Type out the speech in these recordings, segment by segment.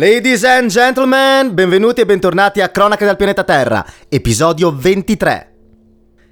Ladies and gentlemen, benvenuti e bentornati a Cronache dal pianeta Terra, episodio 23.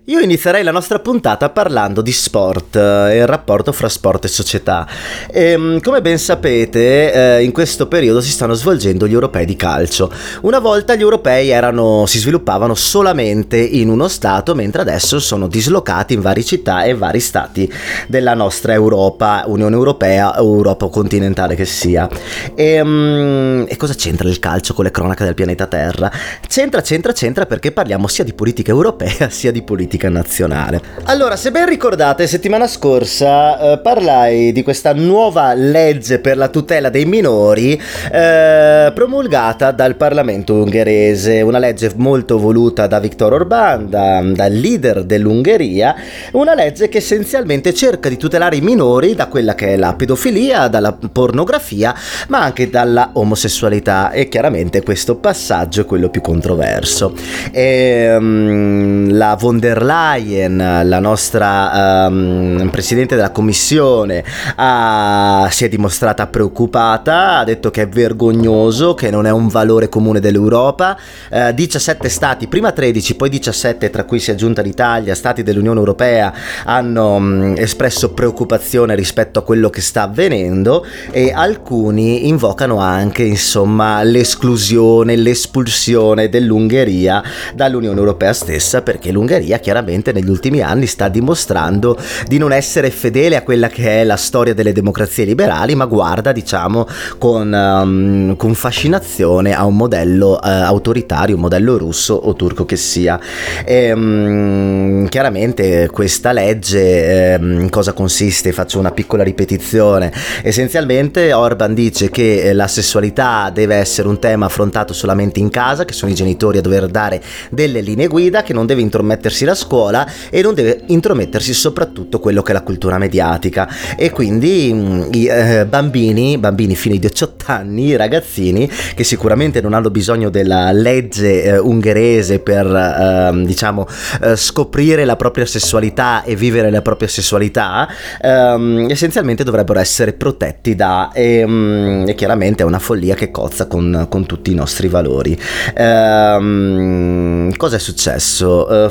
Io inizierei la nostra puntata parlando di sport eh, e il rapporto fra sport e società. E, ehm, come ben sapete, eh, in questo periodo si stanno svolgendo gli europei di calcio. Una volta gli europei erano, si sviluppavano solamente in uno stato, mentre adesso sono dislocati in varie città e vari stati della nostra Europa, Unione Europea Europa continentale che sia. E, um, e cosa c'entra il calcio con le cronache del pianeta Terra? C'entra, c'entra, c'entra perché parliamo sia di politica europea sia di politica politica nazionale. Allora, se ben ricordate, settimana scorsa eh, parlai di questa nuova legge per la tutela dei minori eh, promulgata dal Parlamento ungherese, una legge molto voluta da Viktor Orbán, da, dal leader dell'Ungheria, una legge che essenzialmente cerca di tutelare i minori da quella che è la pedofilia, dalla pornografia, ma anche dalla omosessualità e chiaramente questo passaggio è quello più controverso. E, um, la von der Leyen, la nostra um, presidente della commissione, ha, si è dimostrata preoccupata, ha detto che è vergognoso, che non è un valore comune dell'Europa. Uh, 17 stati, prima 13, poi 17, tra cui si è aggiunta l'Italia, stati dell'Unione Europea, hanno um, espresso preoccupazione rispetto a quello che sta avvenendo e alcuni invocano anche insomma l'esclusione, l'espulsione dell'Ungheria dall'Unione Europea stessa perché l'Ungheria chiaramente chiaramente negli ultimi anni sta dimostrando di non essere fedele a quella che è la storia delle democrazie liberali, ma guarda, diciamo, con, um, con fascinazione a un modello uh, autoritario, un modello russo o turco che sia. E, um, chiaramente questa legge in um, cosa consiste? Faccio una piccola ripetizione. Essenzialmente Orban dice che la sessualità deve essere un tema affrontato solamente in casa, che sono i genitori a dover dare delle linee guida, che non deve intromettersi la scuola e non deve intromettersi soprattutto quello che è la cultura mediatica e quindi mh, mm, i eh, bambini, bambini fino ai 18 anni, ragazzini che sicuramente non hanno bisogno della legge eh, ungherese per eh, diciamo eh, scoprire la propria sessualità e vivere la propria sessualità, ehm, essenzialmente dovrebbero essere protetti da e, mh, mm, e, chiaramente è una follia che cozza con, con tutti i nostri valori. Ehm, cosa è successo? Eh,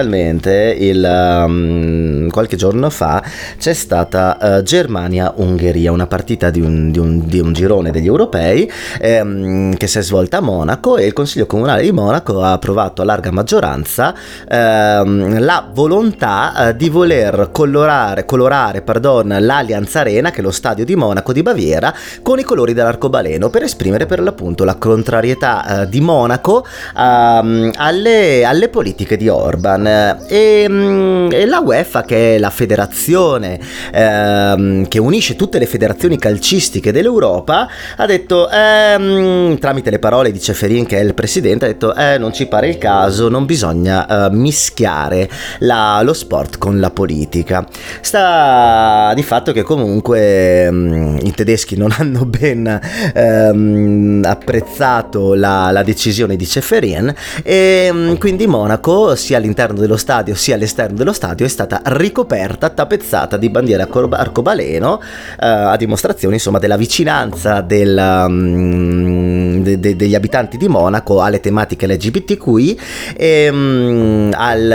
fondamentalmente il, um, qualche giorno fa c'è stata uh, Germania-Ungheria, una partita di un, di, un, di un, girone degli europei ehm, che si è svolta a Monaco e il Consiglio Comunale di Monaco ha approvato a larga maggioranza ehm, la volontà uh, di voler colorare, colorare pardon, l'Allianz Arena, che è lo stadio di Monaco di Baviera, con i colori dell'arcobaleno per esprimere per l'appunto la contrarietà uh, di Monaco ehm, alle, alle politiche di Orban e, mm, e, la UEFA che è la federazione ehm, che unisce tutte le federazioni calcistiche dell'Europa ha detto ehm, tramite le parole di Ceferin che è il presidente ha detto eh, non ci pare il caso non bisogna eh, mischiare la, lo sport con la politica. Sta di fatto che comunque ehm, i tedeschi non hanno ben ehm, apprezzato la, la, decisione di Ceferin e mm, quindi Monaco sia all'interno dello stadio sia all'esterno dello stadio è stata ricoperta, tappezzata di bandiere arcobaleno eh, a dimostrazione insomma della vicinanza del, um, de, de, degli abitanti di Monaco alle tematiche LGBTQI e, um, al,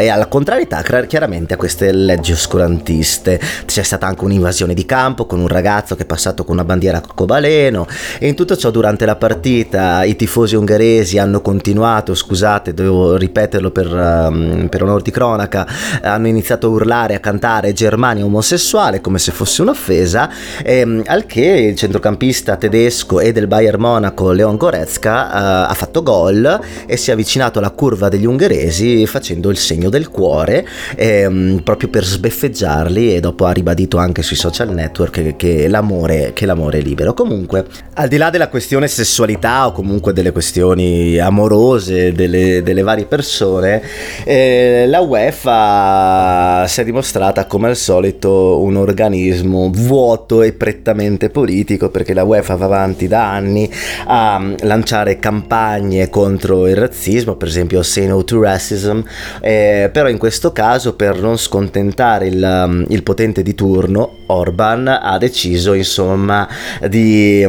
e alla contrarietà chiaramente a queste leggi oscurantiste. C'è stata anche un'invasione di campo con un ragazzo che è passato con una bandiera arcobaleno e in tutto ciò durante la partita i tifosi ungheresi hanno continuato, scusate, devo ripeterlo per um, per onor di cronaca, hanno iniziato a urlare, a cantare Germania omosessuale come se fosse un'offesa, ehm, al che il centrocampista tedesco e del Bayern Monaco Leon Goretzka eh, ha fatto gol e si è avvicinato alla curva degli ungheresi facendo il segno del cuore ehm, proprio per sbeffeggiarli e dopo ha ribadito anche sui social network che, che, l'amore, che l'amore è libero. Comunque, al di là della questione sessualità o comunque delle questioni amorose delle, delle varie persone, Eh, la UEFA si è dimostrata come al solito un organismo vuoto e prettamente politico perché la UEFA va avanti da anni a lanciare campagne contro il razzismo, per esempio Say No to Racism, eh, però in questo caso per non scontentare il, il potente di turno Orban ha deciso insomma di,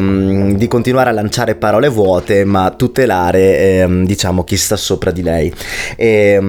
di, continuare a lanciare parole vuote ma tutelare eh, diciamo chi sta sopra di lei. E,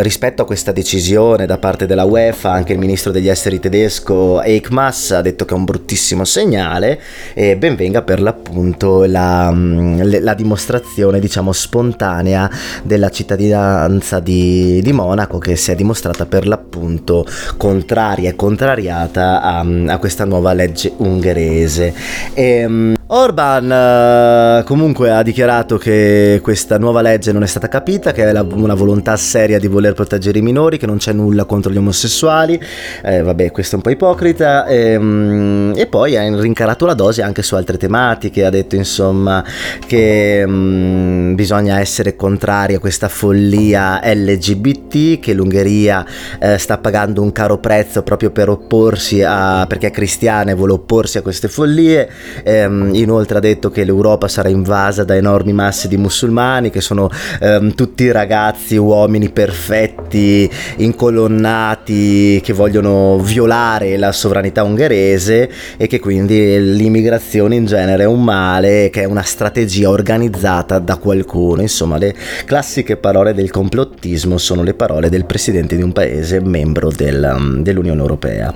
rispetto a questa decisione da parte della UEFA anche il ministro degli esteri tedesco Eikmas ha detto che è un bruttissimo segnale e benvenga per l'appunto la, la dimostrazione diciamo spontanea della cittadinanza di, di Monaco che si è dimostrata per l'appunto contraria e contrariata a Ehm, a questa nuova legge ungherese. E, um, Orban uh, comunque ha dichiarato che questa nuova legge non è stata capita, che è una volontà seria di voler proteggere i minori, che non c'è nulla contro gli omosessuali, eh, vabbè questo è un po' ipocrita, e, um, e, poi ha rincarato la dose anche su altre tematiche, ha detto insomma che um, bisogna essere contrari a questa follia LGBT, che l'Ungheria eh, sta pagando un caro prezzo proprio per opporsi a, perché è cristiana e vuole opporsi a queste follie. Ehm, inoltre ha detto che l'Europa sarà invasa da enormi masse di musulmani che sono ehm, tutti ragazzi, uomini perfetti, incolonnati, che vogliono violare la sovranità ungherese e che quindi l'immigrazione in genere è un male, che è una strategia organizzata da qualcuno. Insomma, le classiche parole del complottismo sono le parole del presidente di un paese membro del, dell'Unione Europea.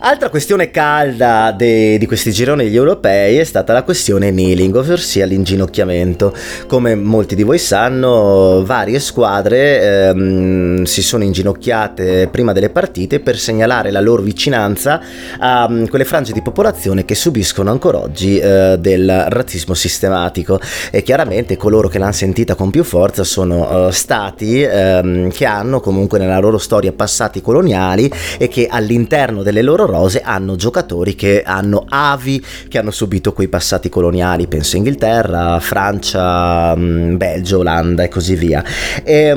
Altra questione calda de, di questi gironi degli europei è stata la questione kneeling, ossia l'inginocchiamento. Come molti di voi sanno, varie squadre ehm, si sono inginocchiate prima delle partite per segnalare la loro vicinanza a um, quelle frange di popolazione che subiscono ancora oggi eh, del razzismo sistematico e chiaramente coloro che l'hanno sentita con più forza sono uh, stati ehm, che hanno comunque nella loro storia passati coloniali e che all'interno delle loro rose hanno giocatori che hanno avi che hanno subito quei passati coloniali, penso Inghilterra, Francia, mm, Belgio, Olanda e così via. E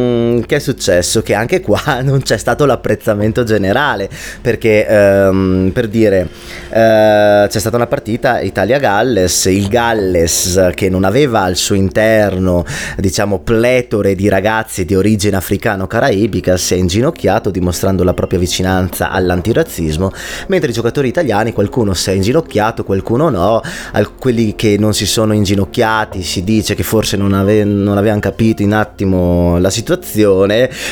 um, che è successo? Che anche qua non c'è stato l'apprezzamento generale, perché um, per dire uh, c'è stata una partita Italia-Galles, il Galles che non aveva al suo interno diciamo pletore di ragazzi di origine africano-caraibica si è inginocchiato dimostrando la propria vicinanza all'antirazzismo, mentre i giocatori italiani qualcuno si è inginocchiato, qualcuno no, a quelli che non si sono inginocchiati si dice che forse non, ave- non avevano capito in attimo la situazione,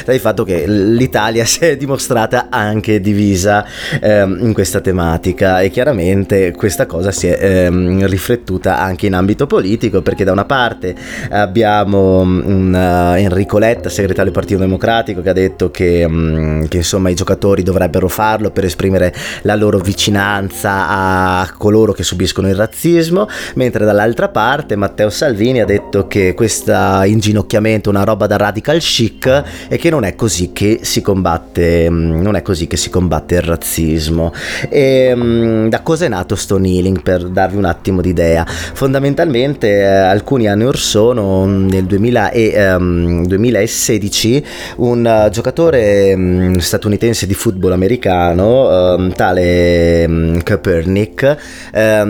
dal fatto che l'Italia si è dimostrata anche divisa ehm, in questa tematica. E chiaramente questa cosa si è ehm, riflettuta anche in ambito politico perché da una parte abbiamo un, uh, Enrico Letta, segretario del Partito Democratico, che ha detto che, um, che insomma i giocatori dovrebbero farlo per esprimere la loro vicinanza a coloro che subiscono il razzismo, mentre dall'altra parte Matteo Salvini ha detto che questo inginocchiamento è una roba da radical chic e che non è così che si combatte, mm, non è così che si combatte il razzismo. E mm, da cosa è nato sto kneeling per darvi un attimo di idea? Fondamentalmente eh, alcuni anni or sono, mm, nel 2000 e, um, 2016, un uh, giocatore um, statunitense di football americano, um, tale um, Kaepernick,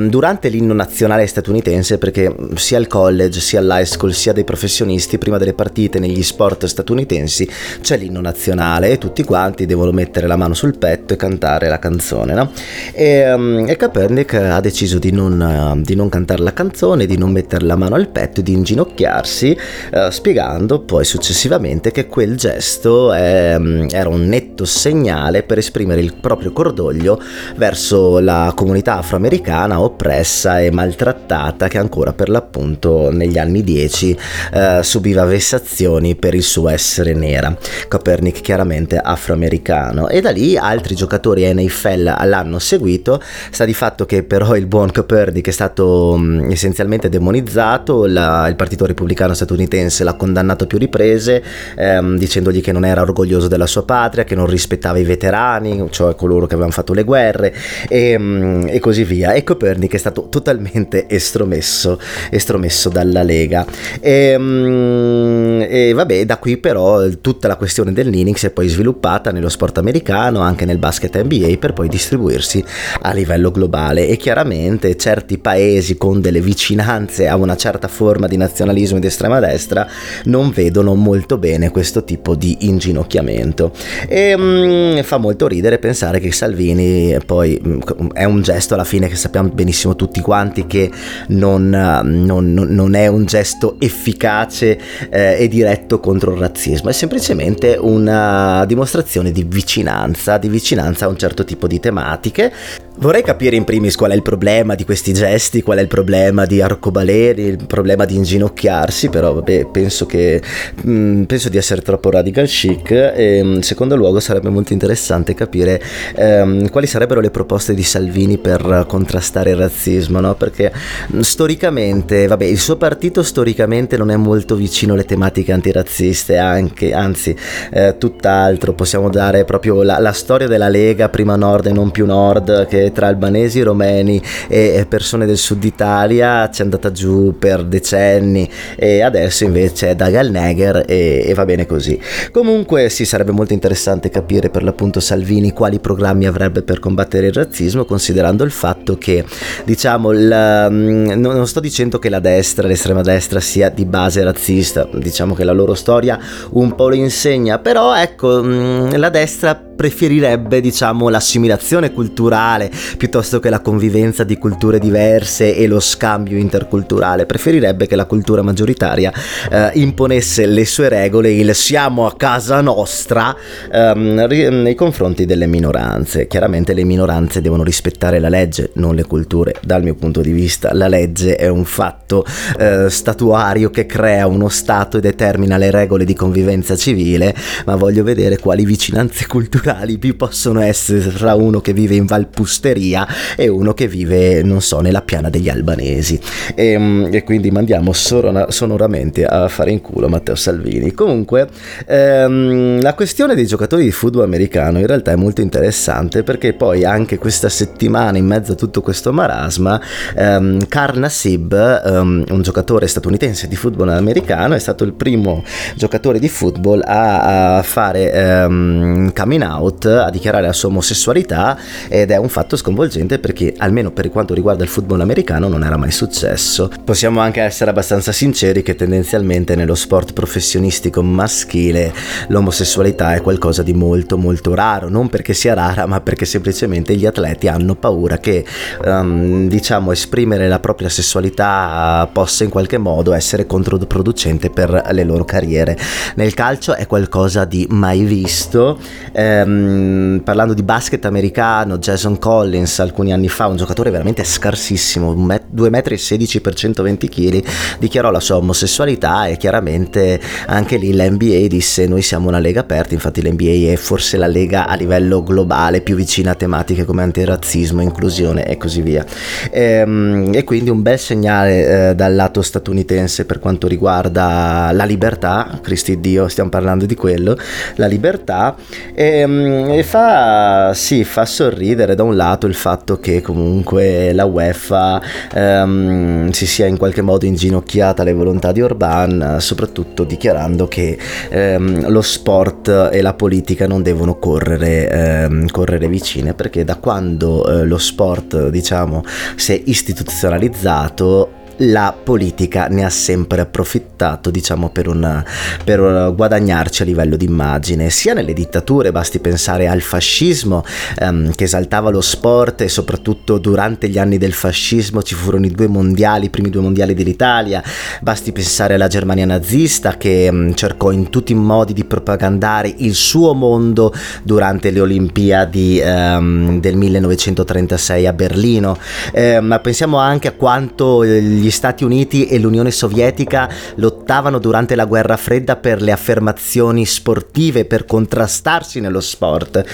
durante l'inno nazionale statunitense, perché sia al college, sia all'high school, sia dei professionisti, prima delle partite negli sport statunitensi c'è l'inno nazionale e tutti quanti devono mettere la mano sul petto e cantare la canzone, no? E, um, e Kaepernick ha deciso di non, uh, di non, cantare la canzone, di non mettere la mano al petto, di inginocchiarsi, uh, spiegando poi successivamente che quel gesto è, um, era un netto segnale per esprimere il proprio cordoglio verso la comunità afroamericana oppressa e maltrattata che ancora per l'appunto negli anni 10 eh, subiva vessazioni per il suo essere nera. Copernic chiaramente afroamericano e da lì altri giocatori NFL l'hanno seguito, sta di fatto che però il buon Copernic è stato mh, mm, essenzialmente demonizzato, la, il partito repubblicano statunitense l'ha condannato a più riprese ehm, dicendogli che non era orgoglioso della sua patria, che non rispettava i veterani, cioè coloro che avevano fatto le guerre e, mh, mm, e così via. E Copernic è stato totalmente estromesso, estromesso dalla Lega. E, mm, e, vabbè, da qui però tutta la questione del Ninix si è poi sviluppata nello sport americano, anche nel basket NBA, per poi distribuirsi a livello globale. E chiaramente certi paesi con delle vicinanze a una certa forma di nazionalismo di estrema destra non vedono molto bene questo tipo di inginocchiamento. E mm, fa molto ridere pensare che Salvini poi mm, è un gesto alla fine che sappiamo benissimo tutti quanti che non, non, non è un gesto efficace eh, e diretto contro il razzismo, è semplicemente una dimostrazione di vicinanza, di vicinanza a un certo tipo di tematiche Vorrei capire in primis qual è il problema di questi gesti, qual è il problema di arcobaleni, il problema di inginocchiarsi, però vabbè, penso che mh, mm, penso di essere troppo radical chic e in secondo luogo sarebbe molto interessante capire ehm, quali sarebbero le proposte di Salvini per contrastare il razzismo, no? Perché mm, storicamente, vabbè, il suo partito storicamente non è molto vicino alle tematiche antirazziste, anche, anzi, eh, tutt'altro, possiamo dare proprio la, la storia della Lega, prima nord e non più nord, che tra albanesi, romeni e persone del sud Italia ci è andata giù per decenni e adesso invece è Dagalneger e, e va bene così. Comunque sì, sarebbe molto interessante capire per l'appunto Salvini quali programmi avrebbe per combattere il razzismo, considerando il fatto che, diciamo, la, mm, non sto dicendo che la destra, l'estrema destra sia di base razzista, diciamo che la loro storia un po' lo insegna, però ecco, mm, la destra preferirebbe diciamo l'assimilazione culturale piuttosto che la convivenza di culture diverse e lo scambio interculturale. Preferirebbe che la cultura maggioritaria eh, imponesse le sue regole il siamo a casa nostra ehm, nei confronti delle minoranze. Chiaramente le minoranze devono rispettare la legge non le culture. Dal mio punto di vista la legge è un fatto eh, statuario che crea uno stato e determina le regole di convivenza civile ma voglio vedere quali vicinanze culturali alibi possono essere tra uno che vive in Valpusteria e uno che vive, non so, nella piana degli albanesi. E, ehm, e quindi mandiamo sonoramente a fare in culo Matteo Salvini. Comunque, ehm, la questione dei giocatori di football americano in realtà è molto interessante perché poi anche questa settimana, in mezzo a tutto questo marasma, ehm, Karna Sib, ehm, un giocatore statunitense di football americano, è stato il primo giocatore di football a, a fare ehm, coming out out a dichiarare la sua omosessualità ed è un fatto sconvolgente perché almeno per quanto riguarda il football americano non era mai successo. Possiamo anche essere abbastanza sinceri che tendenzialmente nello sport professionistico maschile l'omosessualità è qualcosa di molto molto raro, non perché sia rara ma perché semplicemente gli atleti hanno paura che um, diciamo esprimere la propria sessualità possa in qualche modo essere controproducente per le loro carriere. Nel calcio è qualcosa di mai visto. Ehm, ehm, parlando di basket americano, Jason Collins alcuni anni fa, un giocatore veramente scarsissimo, 2,16 m per 120 kg, dichiarò la sua omosessualità e chiaramente anche lì l'NBA disse noi siamo una lega aperta, infatti l'NBA è forse la lega a livello globale più vicina a tematiche come antirazzismo, inclusione e così via. E, ehm, e quindi un bel segnale eh, dal lato statunitense per quanto riguarda la libertà, Cristi Dio, stiamo parlando di quello, la libertà. E, ehm, e fa, sì, fa sorridere da un lato il fatto che comunque la UEFA um, si sia in qualche modo inginocchiata alle volontà di Orban, soprattutto dichiarando che um, lo sport e la politica non devono correre, um, correre vicine perché da quando uh, lo sport diciamo si è istituzionalizzato la politica ne ha sempre approfittato, diciamo, per, una, per guadagnarci a livello di immagine, sia nelle dittature, basti pensare al fascismo ehm, che esaltava lo sport e soprattutto durante gli anni del fascismo ci furono i due mondiali, i primi due mondiali dell'Italia, basti pensare alla Germania nazista che ehm, cercò in tutti i modi di propagandare il suo mondo durante le Olimpiadi ehm, del 1936 a Berlino, ehm, ma pensiamo anche a quanto gli gli Stati Uniti e l'Unione Sovietica lottavano durante la guerra fredda per le affermazioni sportive, per contrastarsi nello sport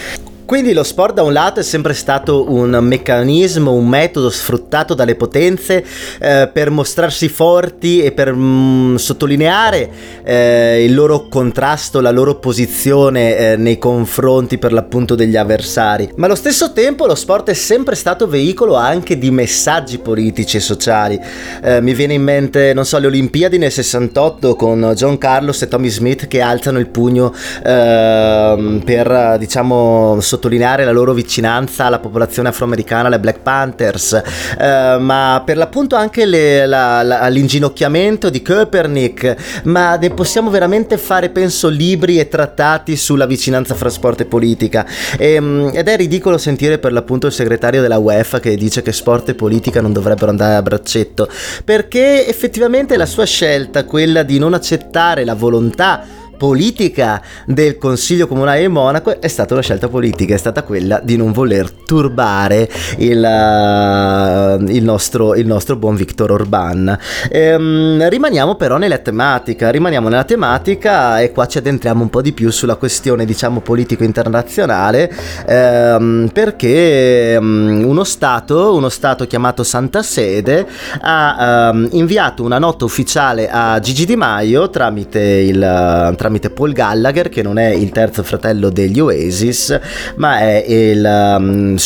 Quindi lo sport da un lato è sempre stato un meccanismo, un metodo sfruttato dalle potenze eh, per mostrarsi forti e per mm, sottolineare eh, il loro contrasto, la loro posizione eh, nei confronti per l'appunto degli avversari. Ma allo stesso tempo lo sport è sempre stato veicolo anche di messaggi politici e sociali. Eh, mi viene in mente, non so, le Olimpiadi nel 68 con John Carlos e Tommy Smith che alzano il pugno ehm, per, diciamo, sottolineare la loro vicinanza alla popolazione afroamericana, alle Black Panthers, eh, ma per l'appunto anche le, la, la, l'inginocchiamento di Köpernick, ma ne possiamo veramente fare, penso, libri e trattati sulla vicinanza fra sport e politica. E, ehm, ed è ridicolo sentire per l'appunto il segretario della UEFA che dice che sport e politica non dovrebbero andare a braccetto, perché effettivamente la sua scelta, quella di non accettare la volontà politica del Consiglio Comunale di Monaco è stata una scelta politica, è stata quella di non voler turbare il, uh, il, nostro, il nostro, buon Victor Orban. Ehm, rimaniamo però nella tematica, rimaniamo nella tematica e qua ci addentriamo un po' di più sulla questione diciamo politico internazionale ehm, perché um, uno Stato, uno Stato chiamato Santa Sede ha um, inviato una nota ufficiale a Gigi Di Maio tramite il tramite Paul Gallagher, che non è il terzo fratello degli Oasis, ma è il um,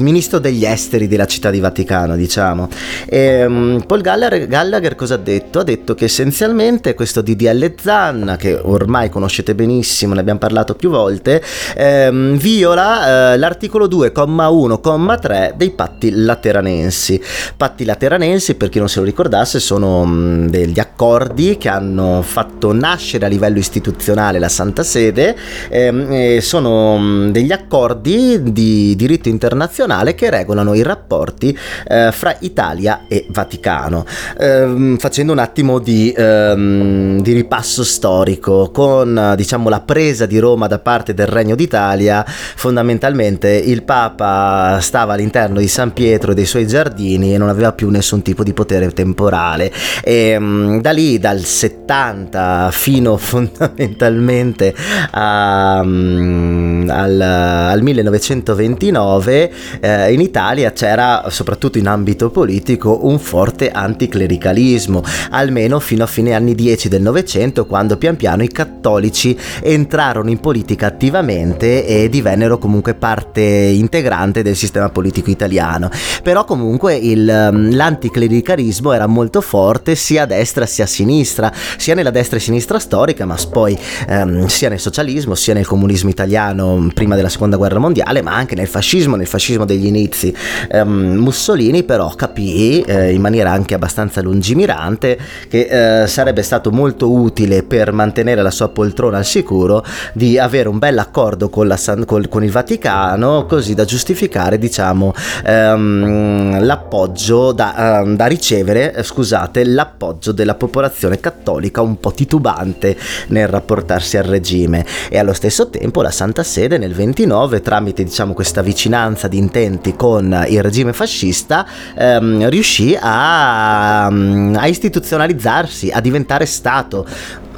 ministro degli esteri della città di Vaticano, diciamo. E, um, Paul Gallagher, Gallagher, cosa ha detto? Ha detto che essenzialmente questo DDL Zanna, che ormai conoscete benissimo, ne abbiamo parlato più volte, ehm, viola eh, l'articolo 2, comma 1, comma 3 dei patti lateranensi. Patti lateranensi, per chi non se lo ricordasse, sono um, degli accordi che hanno fatto nascere a livello istituzionale istituzionale la Santa Sede ehm, sono degli accordi di diritto internazionale che regolano i rapporti eh, fra Italia e Vaticano. Ehm, facendo un attimo di, ehm, di, ripasso storico, con diciamo la presa di Roma da parte del Regno d'Italia, fondamentalmente il Papa stava all'interno di San Pietro e dei suoi giardini e non aveva più nessun tipo di potere temporale. E, ehm, da lì, dal 70 fino fondamentalmente fondamentalmente a, um, al, al, 1929 eh, in Italia c'era soprattutto in ambito politico un forte anticlericalismo almeno fino a fine anni 10 del Novecento quando pian piano i cattolici entrarono in politica attivamente e divennero comunque parte integrante del sistema politico italiano. Però comunque il, um, l'anticlericalismo era molto forte sia a destra sia a sinistra sia nella destra e sinistra storica ma poi poi ehm, sia nel socialismo sia nel comunismo italiano prima della seconda guerra mondiale, ma anche nel fascismo, nel fascismo degli inizi. Ehm, Mussolini però capì eh, in maniera anche abbastanza lungimirante che eh, sarebbe stato molto utile per mantenere la sua poltrona al sicuro di avere un bel accordo con, la, con, con il Vaticano così da giustificare diciamo ehm, l'appoggio da, ehm, da ricevere eh, scusate l'appoggio della popolazione cattolica un po' titubante nel rapportarsi al regime. E allo stesso tempo la Santa Sede nel 29 tramite diciamo questa vicinanza di intenti con il regime fascista ehm, riuscì a, a istituzionalizzarsi, a diventare Stato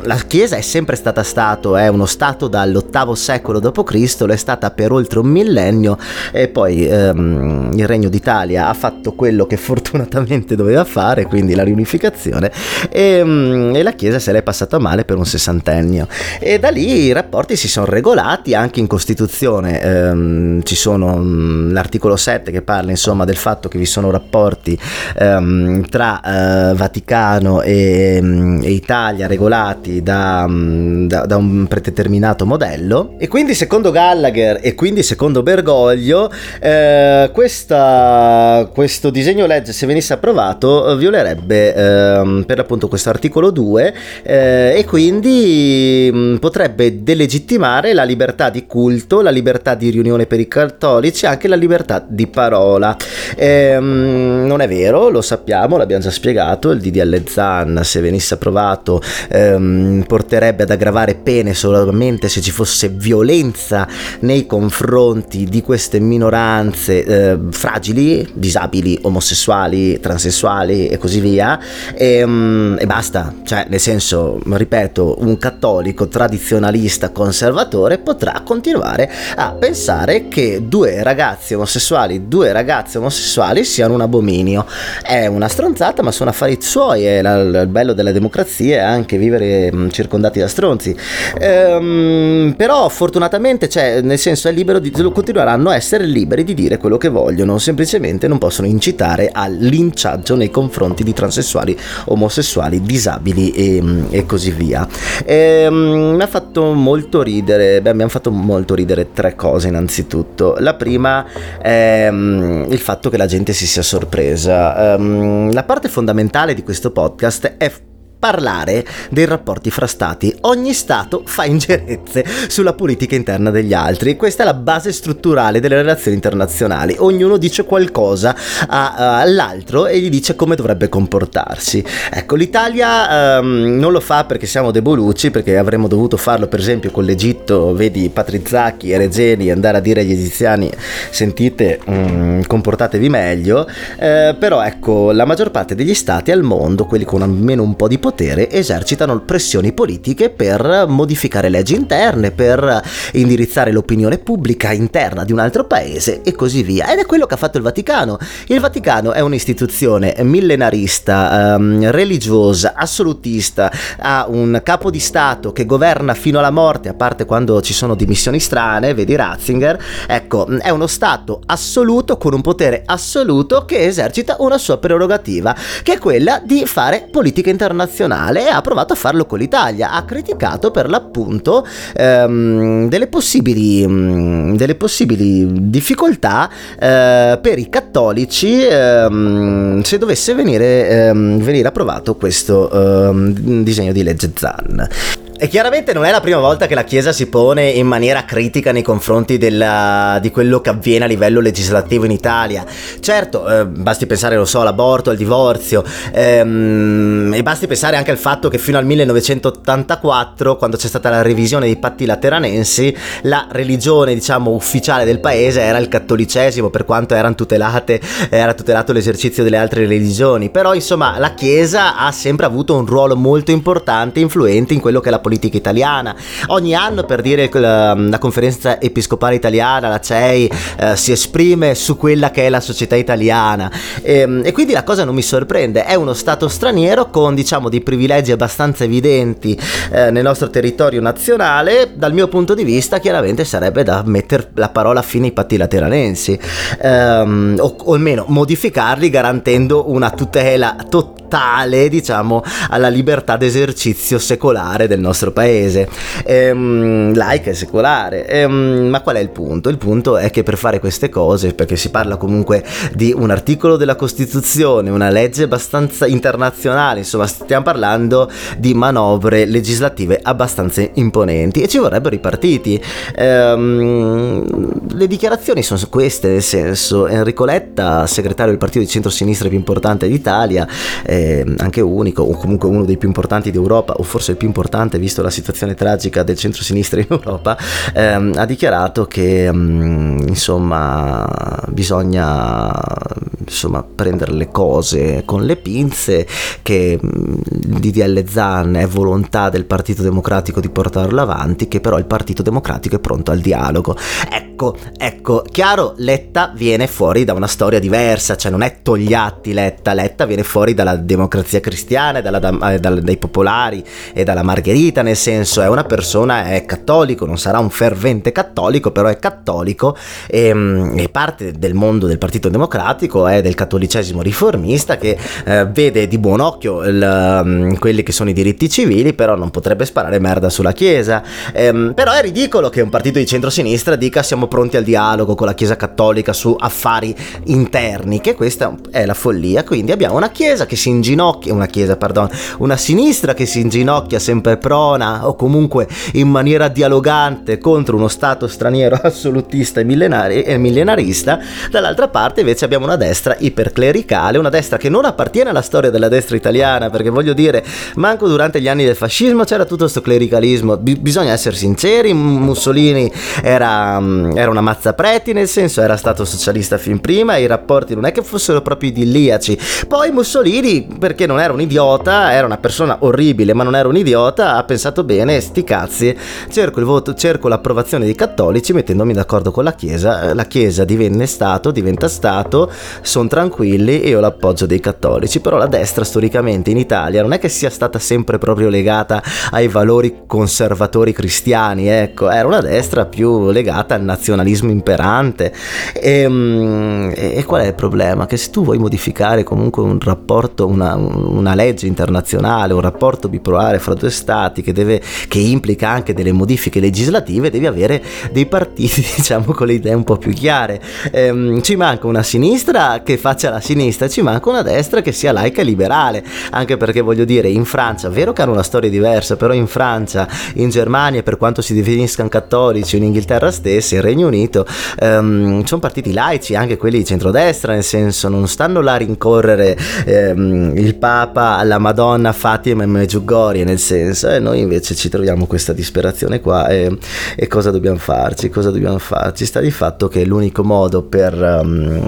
la Chiesa è sempre stata Stato, è uno Stato dall'ottavo secolo d.C., lo è stata per oltre un millennio e poi ehm, il Regno d'Italia ha fatto quello che fortunatamente doveva fare, quindi la riunificazione, e, ehm, e la Chiesa se l'è passata male per un sessantennio. E da lì i rapporti si sono regolati anche in Costituzione, ehm, ci sono l'articolo 7 che parla insomma del fatto che vi sono rapporti ehm, tra eh, Vaticano e, e Italia regolati creati da, mm, da, da, un predeterminato modello e quindi secondo Gallagher e quindi secondo Bergoglio eh, questa, questo disegno legge se venisse approvato violerebbe eh, per appunto questo articolo 2 eh, e quindi mh, mm, potrebbe delegittimare la libertà di culto, la libertà di riunione per i cattolici e anche la libertà di parola. Ehm, non è vero, lo sappiamo, l'abbiamo già spiegato, il DDL ZAN se venisse approvato ehm, ehm, porterebbe ad aggravare pene solamente se ci fosse violenza nei confronti di queste minoranze eh, fragili, disabili, omosessuali, transessuali e così via e, um, e basta, cioè nel senso, ripeto, un cattolico tradizionalista conservatore potrà continuare a pensare che due ragazzi omosessuali, due ragazze omosessuali siano un abominio. È una stronzata, ma sono affari suoi. E il bello della democrazia è anche vivere mm, circondati da stronzi. Ehm, però, fortunatamente, cioè, nel senso, è libero di, continueranno a essere liberi di dire quello che vogliono. Semplicemente non possono incitare al linciaggio nei confronti di transessuali, omosessuali, disabili e, mm, e così via. Ehm, mi ha fatto molto ridere. Beh, mi hanno fatto molto ridere tre cose, innanzitutto. La prima è um, il fatto che la gente si sia sorpresa. Um, la parte fondamentale di questo podcast è parlare dei rapporti fra stati. Ogni stato fa ingerenze sulla politica interna degli altri. Questa è la base strutturale delle relazioni internazionali. Ognuno dice qualcosa a, a, all'altro e gli dice come dovrebbe comportarsi. Ecco, l'Italia um, non lo fa perché siamo debolucci, perché avremmo dovuto farlo per esempio con l'Egitto, vedi Patrizzacchi e Regeni andare a dire agli egiziani sentite, um, comportatevi meglio, eh, però ecco, la maggior parte degli stati al mondo, quelli con almeno un po' di potere esercitano pressioni politiche per modificare leggi interne, per indirizzare l'opinione pubblica interna di un altro paese e così via. Ed è quello che ha fatto il Vaticano. Il Vaticano è un'istituzione millenarista, ehm, religiosa, assolutista, ha un capo di Stato che governa fino alla morte, a parte quando ci sono dimissioni strane, vedi Ratzinger. Ecco, è uno Stato assoluto con un potere assoluto che esercita una sua prerogativa, che è quella di fare politica internazionale nazionale e ha provato a farlo con l'Italia. Ha criticato per l'appunto ehm, delle, possibili, mh, delle, possibili, difficoltà eh, per i cattolici ehm, se dovesse venire, ehm, venire approvato questo ehm, disegno di legge ZAN. E chiaramente non è la prima volta che la Chiesa si pone in maniera critica nei confronti della, di quello che avviene a livello legislativo in Italia. Certo, eh, basti pensare, lo so, all'aborto, al divorzio, ehm, e basti pensare anche al fatto che fino al 1984, quando c'è stata la revisione dei patti lateranensi, la religione, diciamo, ufficiale del paese era il cattolicesimo, per quanto tutelate, era tutelato l'esercizio delle altre religioni. Però, insomma, la Chiesa ha sempre avuto un ruolo molto importante, influente in quello che è la politica italiana. Ogni anno, per dire, la, la conferenza episcopale italiana, la CEI, eh, si esprime su quella che è la società italiana. E, ehm, e, quindi la cosa non mi sorprende. È uno Stato straniero con, diciamo, dei privilegi abbastanza evidenti eh, nel nostro territorio nazionale. Dal mio punto di vista, chiaramente sarebbe da mettere la parola fine ai patti lateranensi, ehm, o, o almeno modificarli garantendo una tutela totale, diciamo, alla libertà d'esercizio secolare del nostro nostro paese, ehm, laica e secolare. Ehm, ma qual è il punto? Il punto è che per fare queste cose, perché si parla comunque di un articolo della Costituzione, una legge abbastanza internazionale, insomma stiamo parlando di manovre legislative abbastanza imponenti e ci vorrebbero i partiti. Ehm, le dichiarazioni sono queste, nel senso Enrico Letta, segretario del partito di centro-sinistra più importante d'Italia, eh, anche unico, o comunque uno dei più importanti d'Europa, o forse il più importante visto la situazione tragica del centro-sinistra in Europa, ehm, ha dichiarato che um, insomma bisogna insomma, prendere le cose con le pinze, che il DDL Zan è volontà del Partito Democratico di portarlo avanti, che però il Partito Democratico è pronto al dialogo. Ecco, ecco, chiaro, Letta viene fuori da una storia diversa, cioè non è Togliatti Letta, Letta viene fuori dalla democrazia cristiana, dalla, da, eh, dai popolari e dalla Margherita, nel senso è una persona, è cattolico, non sarà un fervente cattolico, però è cattolico e, mm, e parte del mondo del Partito Democratico, è del cattolicesimo riformista che eh, vede di buon occhio il, um, quelli che sono i diritti civili, però non potrebbe sparare merda sulla Chiesa. Ehm, però è ridicolo che un partito di centrosinistra dica siamo pronti al dialogo con la Chiesa Cattolica su affari interni, che questa è la follia. Quindi abbiamo una Chiesa che si inginocchia, una Chiesa, pardon, una sinistra che si inginocchia sempre prona o comunque in maniera dialogante contro uno Stato straniero assolutista e, millenari, e millenarista, dall'altra parte invece abbiamo una destra iperclericale, una destra che non appartiene alla storia della destra italiana, perché voglio dire, manco durante gli anni del fascismo c'era tutto questo clericalismo, B- bisogna essere sinceri, Mussolini era, mm, era una mazzapreti, nel senso era stato socialista fin prima i rapporti non è che fossero proprio idilliaci. Poi Mussolini, perché non era un idiota, era una persona orribile, ma non era un idiota, pensato bene, sti cazzi, cerco il voto, cerco l'approvazione dei cattolici mettendomi d'accordo con la Chiesa, la Chiesa divenne Stato, diventa Stato, sono tranquilli e io l'appoggio dei cattolici, però la destra storicamente in Italia non è che sia stata sempre proprio legata ai valori conservatori cristiani, ecco, era una destra più legata al nazionalismo imperante. Ehm, e, e qual è il problema? Che se tu vuoi modificare comunque un rapporto, una, una legge internazionale, un rapporto bipolare fra due stati che, deve, che implica anche delle modifiche legislative, devi avere dei partiti, diciamo, con le idee un po' più chiare. Ehm, ci manca una sinistra che faccia la sinistra, ci manca una destra che sia laica e liberale, anche perché voglio dire, in Francia, vero che hanno una storia diversa, però in Francia, in Germania, per quanto si definiscano cattolici, in Inghilterra stessa, in Regno Unito, ehm, sono partiti laici, anche quelli di centrodestra, nel senso non stanno là a rincorrere ehm, il Papa, alla Madonna, Fatima e Meggiugorie, nel senso, e noi invece ci troviamo questa disperazione qua e, e, cosa dobbiamo farci? Cosa dobbiamo farci? Sta di fatto che l'unico modo per, um,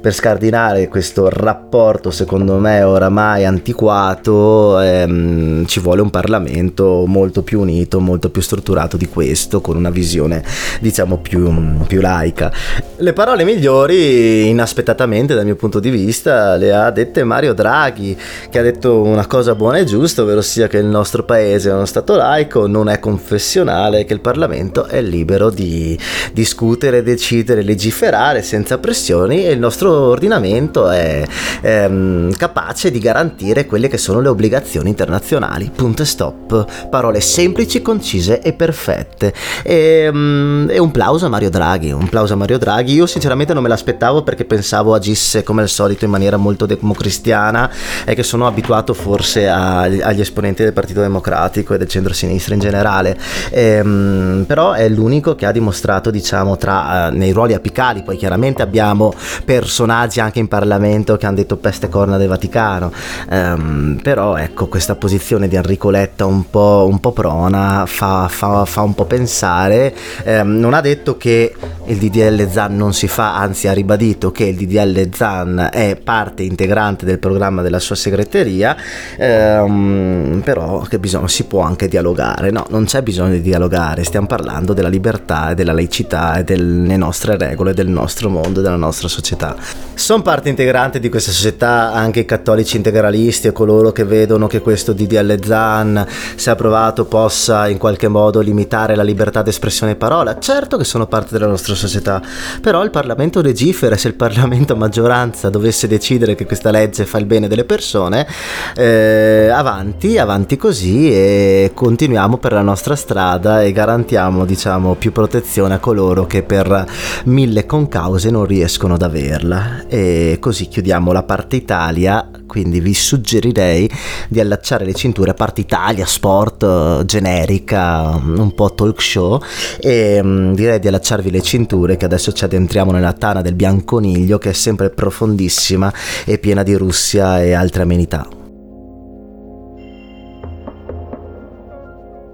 per scardinare questo rapporto, secondo me, oramai antiquato, ehm, ci vuole un Parlamento molto più unito, molto più strutturato di questo, con una visione, diciamo, più, più laica. Le parole migliori, inaspettatamente dal mio punto di vista, le ha dette Mario Draghi, che ha detto una cosa buona e giusta, ovvero sia che il nostro paese è uno Stato laico, non è confessionale, che il Parlamento è libero di discutere, decidere, legiferare senza pressioni e il nostro ordinamento è ehm, capace di garantire quelle che sono le obbligazioni internazionali. Punto e stop. Parole semplici, concise e perfette. E, um, e un plauso a Mario Draghi, un plauso a Mario Draghi. Io sinceramente non me l'aspettavo perché pensavo agisse come al solito in maniera molto democristiana e che sono abituato forse a, agli esponenti del Partito Democratico e del centro-sinistra in generale. E, um, però è l'unico che ha dimostrato, diciamo, tra uh, nei ruoli apicali, poi chiaramente abbiamo personaggi anche in Parlamento che hanno detto peste corna del Vaticano. Um, però ecco, questa posizione di Enrico Letta un po', un po prona fa, fa, fa, un po' pensare. Um, non ha detto che il DDL ZAN non si fa, anzi ha ribadito che il DDL ZAN è parte integrante del programma della sua segreteria, um, però che bisogna, si può anche dialogare. No, non c'è bisogno di dialogare, stiamo parlando della libertà e della laicità e delle nostre regole, del nostro mondo, della nostra società. Sono parte integrante di questa società anche i cattolici integralisti e coloro che vedono che questo DDL ZAN, se approvato, possa in qualche modo limitare la libertà d'espressione e parola. Certo che sono parte della nostra società, però il Parlamento legifera, se il Parlamento a maggioranza dovesse decidere che questa legge fa il bene delle persone, eh, avanti, avanti così e continuiamo per la nostra strada e garantiamo, diciamo, più protezione a coloro che per mille concause non riescono ad averla. E così chiudiamo la parte Italia, quindi vi suggerirei di allacciare le cinture a parte Italia, sport, generica, un po' talk show e um, direi di allacciarvi le cinture che adesso ci addentriamo nella tana del bianconiglio che è sempre profondissima e piena di Russia e altre amenità.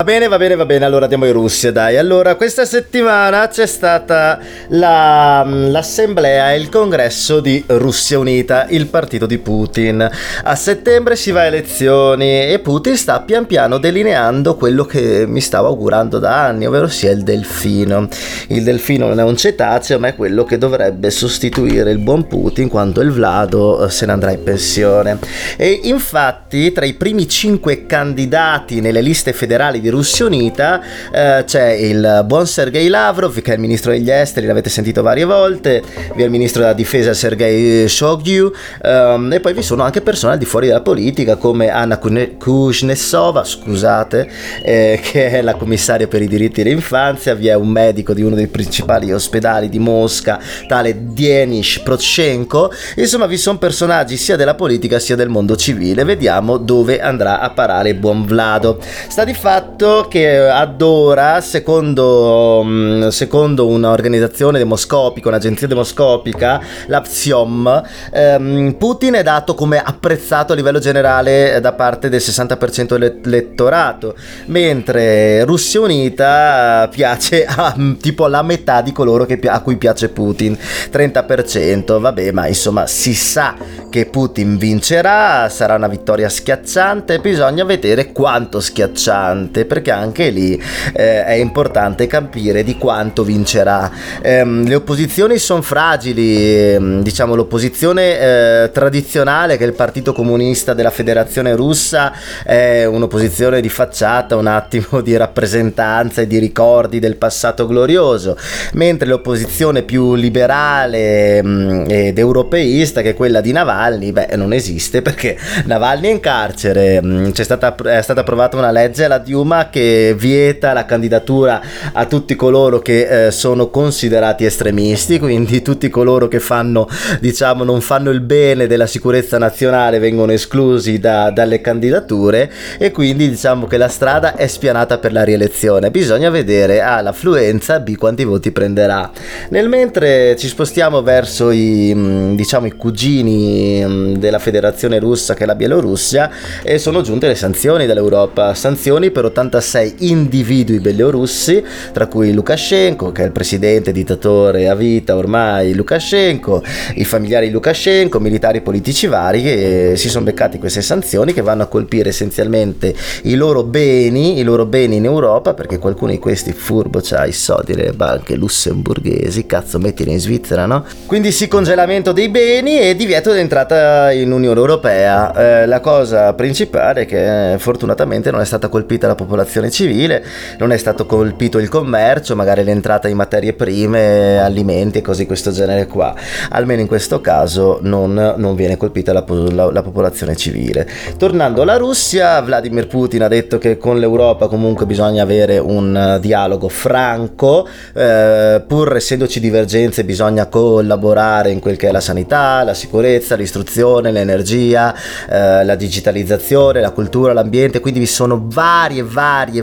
Bene, va bene, va bene, allora andiamo in Russia, dai. Allora, questa settimana c'è stata la, mm, l'assemblea e il congresso di Russia Unita, il partito di Putin. A settembre si va a elezioni e Putin sta pian piano delineando quello che mi stavo augurando da anni, ovvero sia il delfino. Il delfino non è un cetaceo, ma è quello che dovrebbe sostituire il buon Putin quando il Vlado eh, se ne andrà in pensione. E infatti, tra i primi cinque candidati nelle liste federali di Russia Russia Unita eh, c'è il buon Sergei Lavrov che è il ministro degli esteri, l'avete sentito varie volte, vi è il ministro della difesa Sergei Shoigu um, e poi vi sono anche persone al di fuori della politica come Anna Kuznetsova, scusate, eh, che è la commissaria per i diritti dell'infanzia, vi è un medico di uno dei principali ospedali di Mosca, tale Denis Prochenko, insomma vi sono personaggi sia della politica sia del mondo civile, vediamo dove andrà a parare il buon Vlado. Sta di fatto che ad ora, secondo, mm, secondo un'organizzazione demoscopica, un'agenzia demoscopica, la PSIOM, ehm, Putin è dato come apprezzato a livello generale da parte del 60% dell'elettorato, mentre Russia Unita piace a tipo la metà di coloro che, a cui piace Putin, 30%, vabbè, ma insomma si sa che Putin vincerà, sarà una vittoria schiacciante, bisogna vedere quanto schiacciante, perché anche lì eh, è importante capire di quanto vincerà. Eh, le opposizioni sono fragili, ehm, diciamo l'opposizione eh, tradizionale che è il Partito Comunista della Federazione Russa è un'opposizione di facciata, un attimo di rappresentanza e di ricordi del passato glorioso, mentre l'opposizione più liberale mh, mm, ed europeista che è quella di Navalny, beh non esiste perché Navalny è in carcere, mm, stata, è stata approvata una legge alla Che vieta la candidatura a tutti coloro che eh, sono considerati estremisti, quindi tutti coloro che fanno, diciamo, non fanno il bene della sicurezza nazionale vengono esclusi da, dalle candidature e quindi diciamo che la strada è spianata per la rielezione. Bisogna vedere A l'affluenza, B quanti voti prenderà. Nel mentre ci spostiamo verso i, mm, diciamo, i cugini mm, della federazione russa che è la Bielorussia e sono giunte le sanzioni dall'Europa, sanzioni per 86 individui bielorussi, tra cui Lukashenko che è il presidente dittatore a vita ormai Lukashenko, i familiari di Lukashenko, militari politici vari che si sono beccati queste sanzioni che vanno a colpire essenzialmente i loro beni, i loro beni in Europa perché qualcuno di questi furbo c'ha i soldi delle banche lussemburghesi, cazzo mettili in Svizzera no? Quindi sì congelamento dei beni e divieto di entrata in Unione Europea. Eh, la cosa principale è che fortunatamente non è stata colpita la popolazione civile, non è stato colpito il commercio, magari l'entrata di materie prime, alimenti e cose di questo genere qua. Almeno in questo caso non, non viene colpita la, la, la popolazione civile. Tornando alla Russia, Vladimir Putin ha detto che con l'Europa comunque bisogna avere un dialogo franco, eh, pur essendoci divergenze bisogna collaborare in quel che è la sanità, la sicurezza, l'istruzione, l'energia, eh, la digitalizzazione, la cultura, l'ambiente, quindi vi sono varie, varie,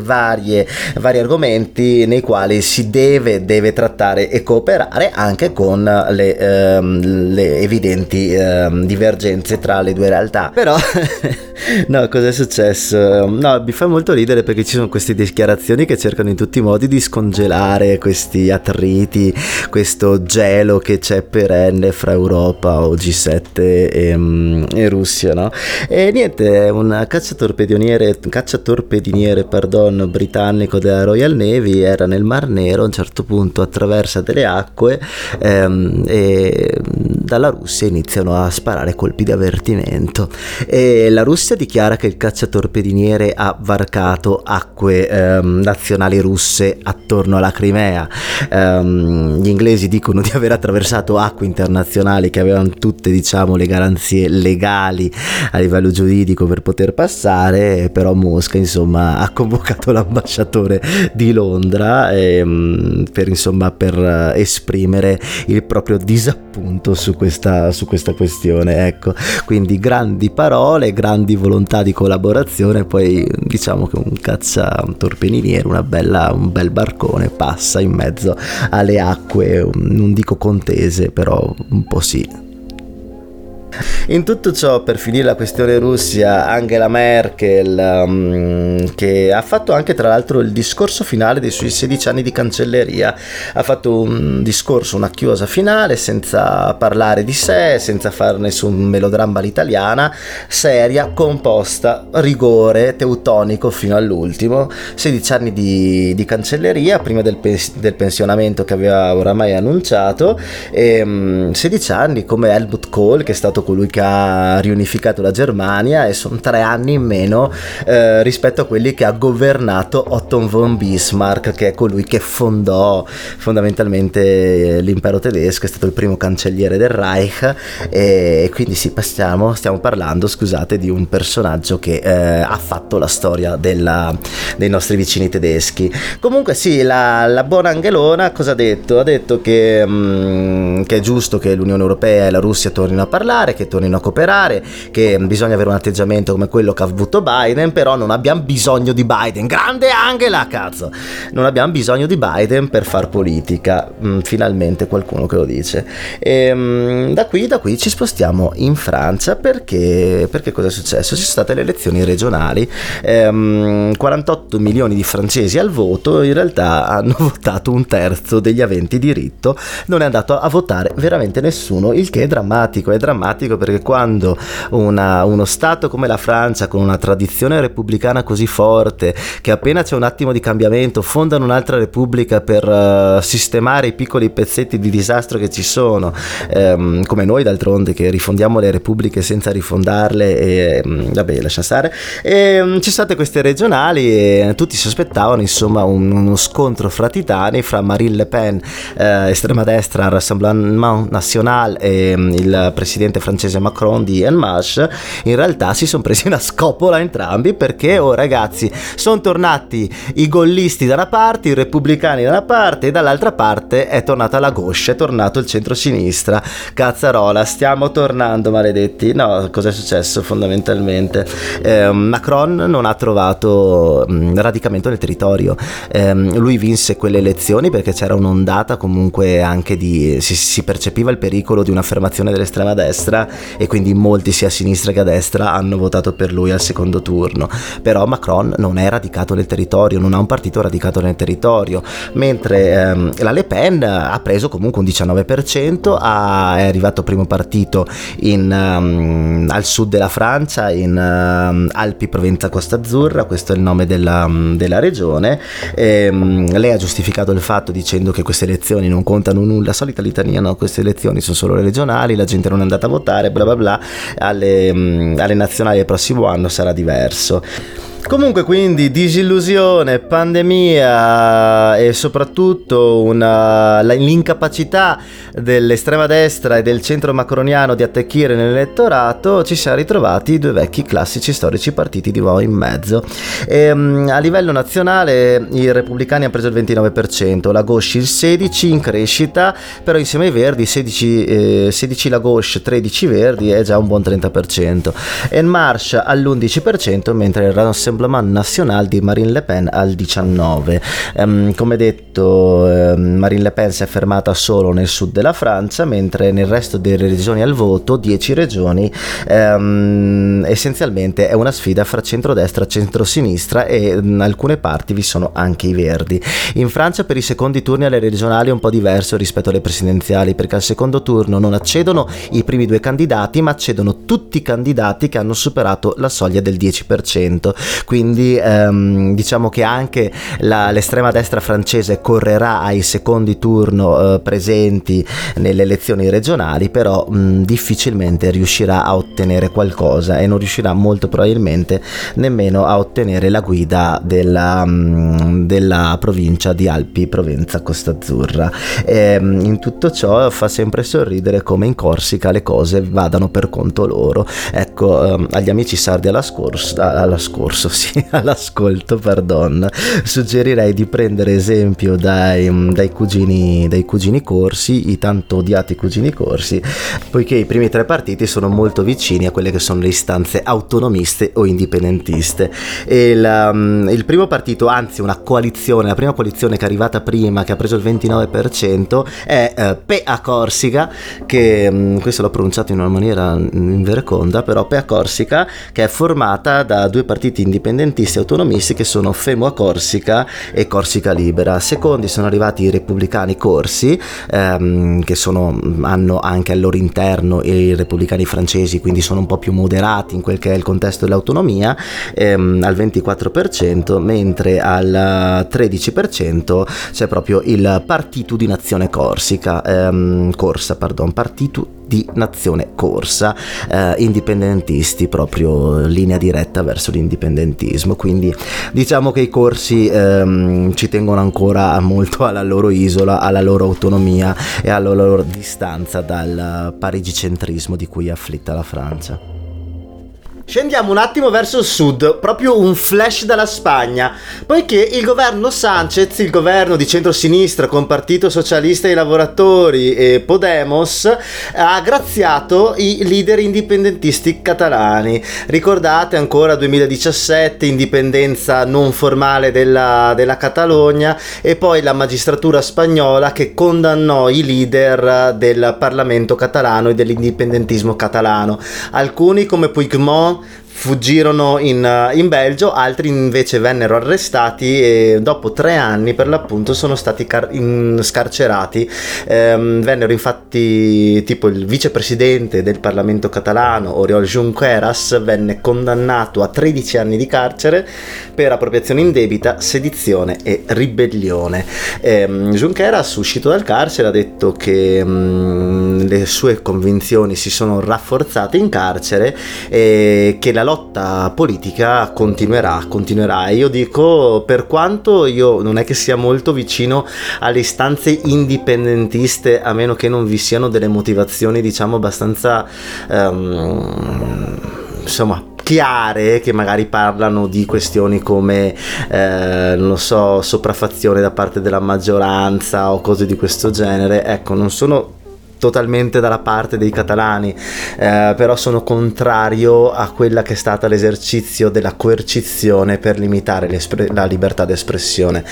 varie, vari argomenti nei quali si deve, deve trattare e cooperare anche con le, ehm, le evidenti ehm, divergenze tra le due realtà. Però, no, cosa è successo? No, mi fa molto ridere perché ci sono queste dichiarazioni che cercano in tutti i modi di scongelare questi attriti, questo gelo che c'è perenne fra Europa o G7 e, e Russia, no? E niente, un cacciatorpediniere, cacciatorpediniere pardon, britannico della Royal Navy era nel Mar Nero, a un certo punto attraversa delle acque ehm, e dalla Russia iniziano a sparare colpi di avvertimento e la Russia dichiara che il cacciatorpediniere ha varcato acque ehm, nazionali russe attorno alla Crimea. Ehm, gli inglesi dicono di aver attraversato acque internazionali che avevano tutte diciamo le garanzie legali a livello giuridico per poter passare, però Mosca insomma ha convocato l'ambasciatore di Londra ehm, per, insomma, per esprimere il proprio disappunto su questa, su questa questione. Ecco, quindi grandi parole, grandi volontà di collaborazione, poi diciamo che un caccia torpediniere, una bella, un bel barcone passa in mezzo alle acque, non dico contese, però un po' sì. In tutto ciò, per finire la questione Russia, Angela Merkel, um, che ha fatto anche tra l'altro il discorso finale dei suoi 16 anni di cancelleria, ha fatto un discorso, una chiosa finale senza parlare di sé, senza fare nessun melodramma all'italiana, seria, composta, rigore, teutonico fino all'ultimo. 16 anni di, di cancelleria prima del, pens- del, pensionamento che aveva oramai annunciato, e um, 16 anni come Helmut Kohl che è stato colui che ha riunificato la Germania e sono tre anni in meno eh, rispetto a quelli che ha governato Otto von Bismarck, che è colui che fondò fondamentalmente l'impero tedesco, è stato il primo cancelliere del Reich e quindi sì, passiamo, stiamo parlando, scusate, di un personaggio che eh, ha fatto la storia della, dei nostri vicini tedeschi. Comunque sì, la, la buona Angelona cosa ha detto? Ha detto che, mh, mm, che, è giusto che l'Unione Europea e la Russia tornino a parlare, che tornino a cooperare, che bisogna avere un atteggiamento come quello che ha avuto Biden, però non abbiamo bisogno di Biden. Grande Angela, cazzo! Non abbiamo bisogno di Biden per far politica. Mh, finalmente qualcuno che lo dice. E, mh, da, qui, da qui ci spostiamo in Francia perché, perché cosa è successo? Ci sono state le elezioni regionali. Ehm, 48 milioni di francesi al voto, in realtà hanno votato un terzo degli aventi diritto, non è andato a votare veramente nessuno, il che è drammatico, è drammatico perché quando una, uno Stato come la Francia, con una tradizione repubblicana così forte, che appena c'è un attimo di cambiamento, fondano un'altra repubblica per uh, sistemare i piccoli pezzetti di disastro che ci sono, ehm, come noi d'altronde che rifondiamo le repubbliche senza rifondarle e mm, vabbè lascia stare, e um, ci sono state queste regionali e tutti si aspettavano insomma un, uno scontro fra titani fra Marine Le Pen, eh, estrema destra, Rassemblement National e um, il presidente francese Macron di En Marche. In realtà si sono presi una scopola entrambi perché, oh ragazzi, sono tornati i gollisti da una parte, i repubblicani da una parte e dall'altra parte è tornata la gauche, è tornato il centro-sinistra. Cazzarola, stiamo tornando, maledetti. No, cosa è successo fondamentalmente? Eh, Macron non ha trovato mh, radicamento nel territorio. Eh, lui vinse quelle elezioni perché c'era un'ondata comunque anche di... Si, si, percepiva il pericolo di un'affermazione dell'estrema destra e quindi molti sia a sinistra che a destra hanno votato per lui al secondo turno. Però Macron non è radicato nel territorio, non ha un partito radicato nel territorio, mentre ehm, la Le Pen ha preso comunque un 19%, ha, è arrivato primo partito in, um, al sud della Francia, in um, Alpi Provenza Costa Azzurra, questo è il nome della, della regione. E, um, lei ha giustificato il fatto dicendo che queste elezioni non contano nulla, solita litania, no, queste elezioni sono solo regionali, la gente non è andata a votare, bla bla bla, alle, um, alle nazionali del prossimo anno sarà diverso. Comunque quindi disillusione, pandemia e soprattutto una, l'incapacità dell'estrema destra e del centro macroniano di attecchire nell'elettorato, ci siamo ritrovati i due vecchi classici storici partiti di nuovo in mezzo. E, um, a livello nazionale i repubblicani hanno preso il 29%, la Gauche il 16% in crescita, però insieme ai Verdi 16, eh, 16 la Gauche, 13 Verdi è già un buon 30%. En Marche all'11% mentre il Rassemblement Rassemblement National di Marine Le Pen al 19. Um, come detto, um, Marine Le Pen si è fermata solo nel sud della Francia, mentre nel resto delle regioni al voto, 10 regioni, um, essenzialmente è una sfida fra centrodestra centrosinistra e in alcune parti vi sono anche i verdi. In Francia per i secondi turni alle regionali è un po' diverso rispetto alle presidenziali, perché al secondo turno non accedono i primi due candidati, ma accedono tutti i candidati che hanno superato la soglia del 10% quindi ehm, diciamo che anche la, l'estrema destra francese correrà ai secondi turno eh, presenti nelle elezioni regionali, però mh, difficilmente riuscirà a ottenere qualcosa e non riuscirà molto probabilmente nemmeno a ottenere la guida della, mh, della provincia di Alpi, Provenza Costa Azzurra. E, mh, in tutto ciò fa sempre sorridere come in Corsica le cose vadano per conto loro. Ecco, ehm, agli amici sardi alla scorsa, alla scorso, sì, all'ascolto, pardon, suggerirei di prendere esempio dai, dai, cugini, dai cugini corsi, i tanto odiati cugini corsi, poiché i primi tre partiti sono molto vicini a quelle che sono le istanze autonomiste o indipendentiste. Il, um, il primo partito, anzi una coalizione, la prima coalizione che è arrivata prima, che ha preso il 29%, è uh, PA Corsica, che um, questo l'ho pronunciato in una maniera invereconda, però PA Corsica, che è formata da due partiti indipendenti indipendentisti autonomisti che sono Femo a Corsica e Corsica Libera. Secondi sono arrivati i repubblicani corsi, ehm, che sono, hanno anche al loro interno i repubblicani francesi, quindi sono un po' più moderati in quel che è il contesto dell'autonomia, ehm, al 24%, mentre al 13% c'è proprio il Partito di Nazione Corsica, ehm, Corsa, pardon, Partito di nazione corsa, eh, indipendentisti, proprio linea diretta verso l'indipendentismo. Quindi diciamo che i corsi ehm, ci tengono ancora molto alla loro isola, alla loro autonomia e alla loro distanza dal parigicentrismo di cui è afflitta la Francia. Scendiamo un attimo verso il sud, proprio un flash dalla Spagna, poiché il governo Sanchez, il governo di centrosinistra con Partito Socialista dei Lavoratori e Podemos, ha graziato i leader indipendentisti catalani. Ricordate ancora 2017, indipendenza non formale della, della Catalogna e poi la magistratura spagnola che condannò i leader del Parlamento catalano e dell'indipendentismo catalano. Alcuni come Puigdemont fuggirono in, eh, in, Belgio, altri invece vennero arrestati e dopo tre anni per l'appunto sono stati car- in, scarcerati. Ehm, vennero infatti tipo il vicepresidente del Parlamento catalano, Oriol Junqueras, venne condannato a 13 anni di carcere per appropriazione indebita, sedizione e ribellione. Ehm, Junqueras, uscito dal carcere, ha detto che mh, mm, le sue convinzioni si sono rafforzate in carcere e che la lotta politica continuerà, continuerà. E io dico, per quanto io non è che sia molto vicino alle istanze indipendentiste, a meno che non vi siano delle motivazioni, diciamo, abbastanza... Um, insomma chiare che magari parlano di questioni come eh, non lo so sopraffazione da parte della maggioranza o cose di questo genere ecco non sono totalmente dalla parte dei catalani, eh, però sono contrario a quella che è stata l'esercizio della coercizione per limitare la libertà d'espressione,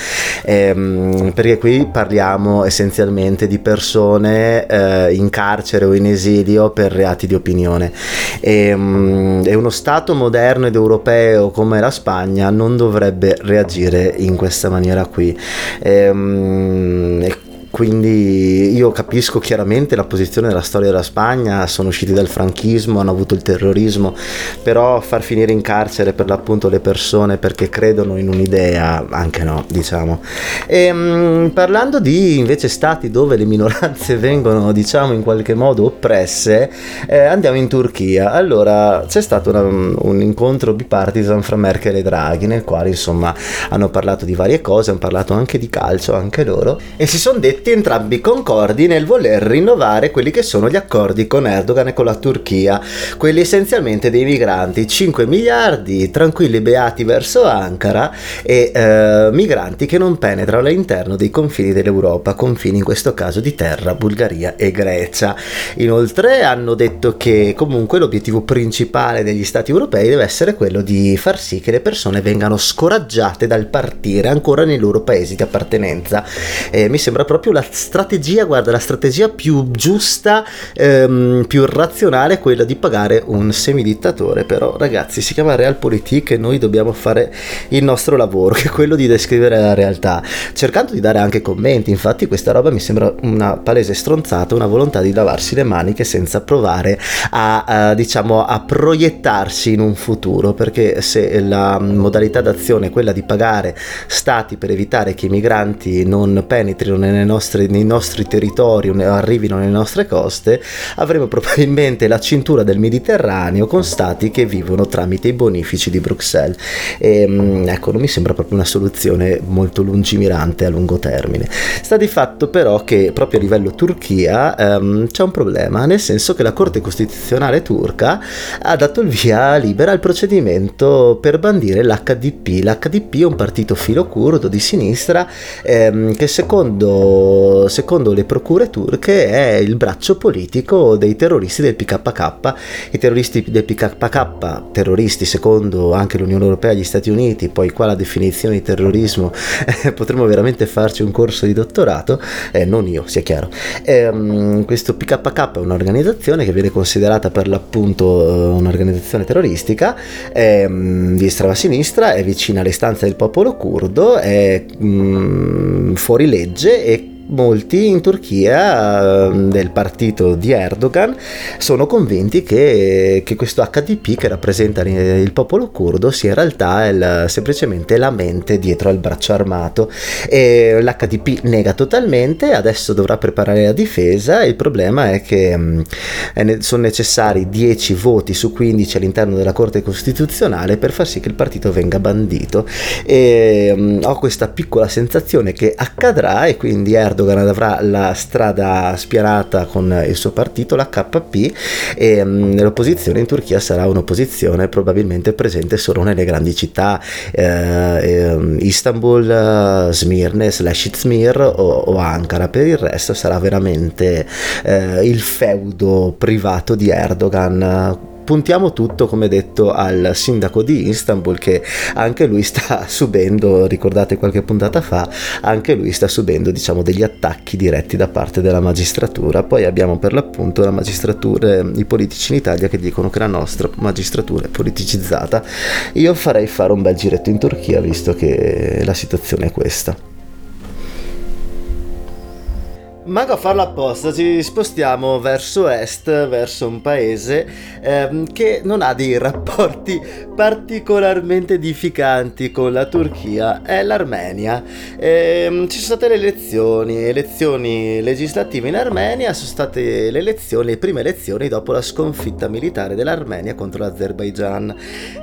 ehm, perché qui parliamo essenzialmente di persone eh, in carcere o in esilio per reati di opinione e, um, e uno Stato moderno ed europeo come la Spagna non dovrebbe reagire in questa maniera qui. Ehm, e, quindi io capisco chiaramente la posizione della storia della Spagna, sono usciti dal franchismo, hanno avuto il terrorismo, però far finire in carcere per l'appunto le persone perché credono in un'idea, anche no, diciamo. E, ehm, parlando di invece stati dove le minoranze vengono, diciamo, in qualche modo oppresse, eh, andiamo in Turchia. Allora, c'è stato una, un incontro bipartisan fra Merkel e Draghi, nel quale insomma hanno parlato di varie cose, hanno parlato anche di calcio, anche loro, e si sono detti entrambi concordi nel voler rinnovare quelli che sono gli accordi con Erdogan e con la Turchia, quelli essenzialmente dei migranti, 5 miliardi tranquilli beati verso Ankara e eh, migranti che non penetrano all'interno dei confini dell'Europa, confini in questo caso di terra, Bulgaria e Grecia. Inoltre hanno detto che comunque l'obiettivo principale degli stati europei deve essere quello di far sì che le persone vengano scoraggiate dal partire ancora nei loro paesi di appartenenza. Eh, mi sembra proprio la strategia, guarda, la strategia più giusta, ehm, più razionale è quella di pagare un semidittatore. Però, ragazzi, si chiama Realpolitik e noi dobbiamo fare il nostro lavoro, che è quello di descrivere la realtà, cercando di dare anche commenti. Infatti, questa roba mi sembra una palese stronzata, una volontà di lavarsi le maniche senza provare a, a diciamo, a proiettarsi in un futuro. Perché se la modalità d'azione è quella di pagare stati per evitare che i migranti non penetrino nelle nostre nostre, nei nostri territori arrivino nelle nostre coste, avremo probabilmente la cintura del Mediterraneo con stati che vivono tramite i bonifici di Bruxelles. E, ehm, ecco, non mi sembra proprio una soluzione molto lungimirante a lungo termine. Sta di fatto però che proprio a livello Turchia ehm, c'è un problema, nel senso che la Corte Costituzionale turca ha dato il via libera al procedimento per bandire l'HDP. L'HDP è un partito filo curdo di sinistra ehm, che secondo secondo le procure turche è il braccio politico dei terroristi del PKK. I terroristi del PKK, terroristi secondo anche l'Unione Europea e gli Stati Uniti, poi qua la definizione di terrorismo eh, potremmo veramente farci un corso di dottorato, eh, non io, sia chiaro. Eh, questo PKK è un'organizzazione che viene considerata per l'appunto eh, un'organizzazione terroristica ehm, di estrema sinistra, è vicina alle istanze del popolo curdo, è mm, fuori legge e molti in Turchia ehm, del partito di Erdogan sono convinti che, che questo HDP che rappresenta il popolo curdo sia in realtà il, semplicemente la mente dietro al braccio armato. E l'HDP nega totalmente adesso dovrà preparare la difesa. Il problema è che mh, mm, sono necessari 10 voti su 15 all'interno della Corte Costituzionale per far sì che il partito venga bandito. E mh, mm, ho questa piccola sensazione che accadrà e quindi Erdogan Erdogan avrà la strada spianata con il suo partito, la KP, e um, l'opposizione in Turchia sarà un'opposizione probabilmente presente solo nelle grandi città, eh, Istanbul, Smirne, slash Izmir o, o, Ankara. Per il resto sarà veramente eh, il feudo privato di Erdogan puntiamo tutto, come detto, al sindaco di Istanbul che anche lui sta subendo, ricordate qualche puntata fa, anche lui sta subendo diciamo degli attacchi diretti da parte della magistratura. Poi abbiamo per l'appunto la magistratura, i politici in Italia che dicono che la nostra magistratura è politicizzata. Io farei fare un bel giretto in Turchia visto che la situazione è questa. Manco a farlo apposta, ci spostiamo verso est, verso un paese ehm, che non ha dei rapporti particolarmente edificanti con la Turchia, è l'Armenia. Ehm, ci sono state le elezioni, elezioni legislative in Armenia, sono state le elezioni, le prime elezioni dopo la sconfitta militare dell'Armenia contro l'Azerbaijan.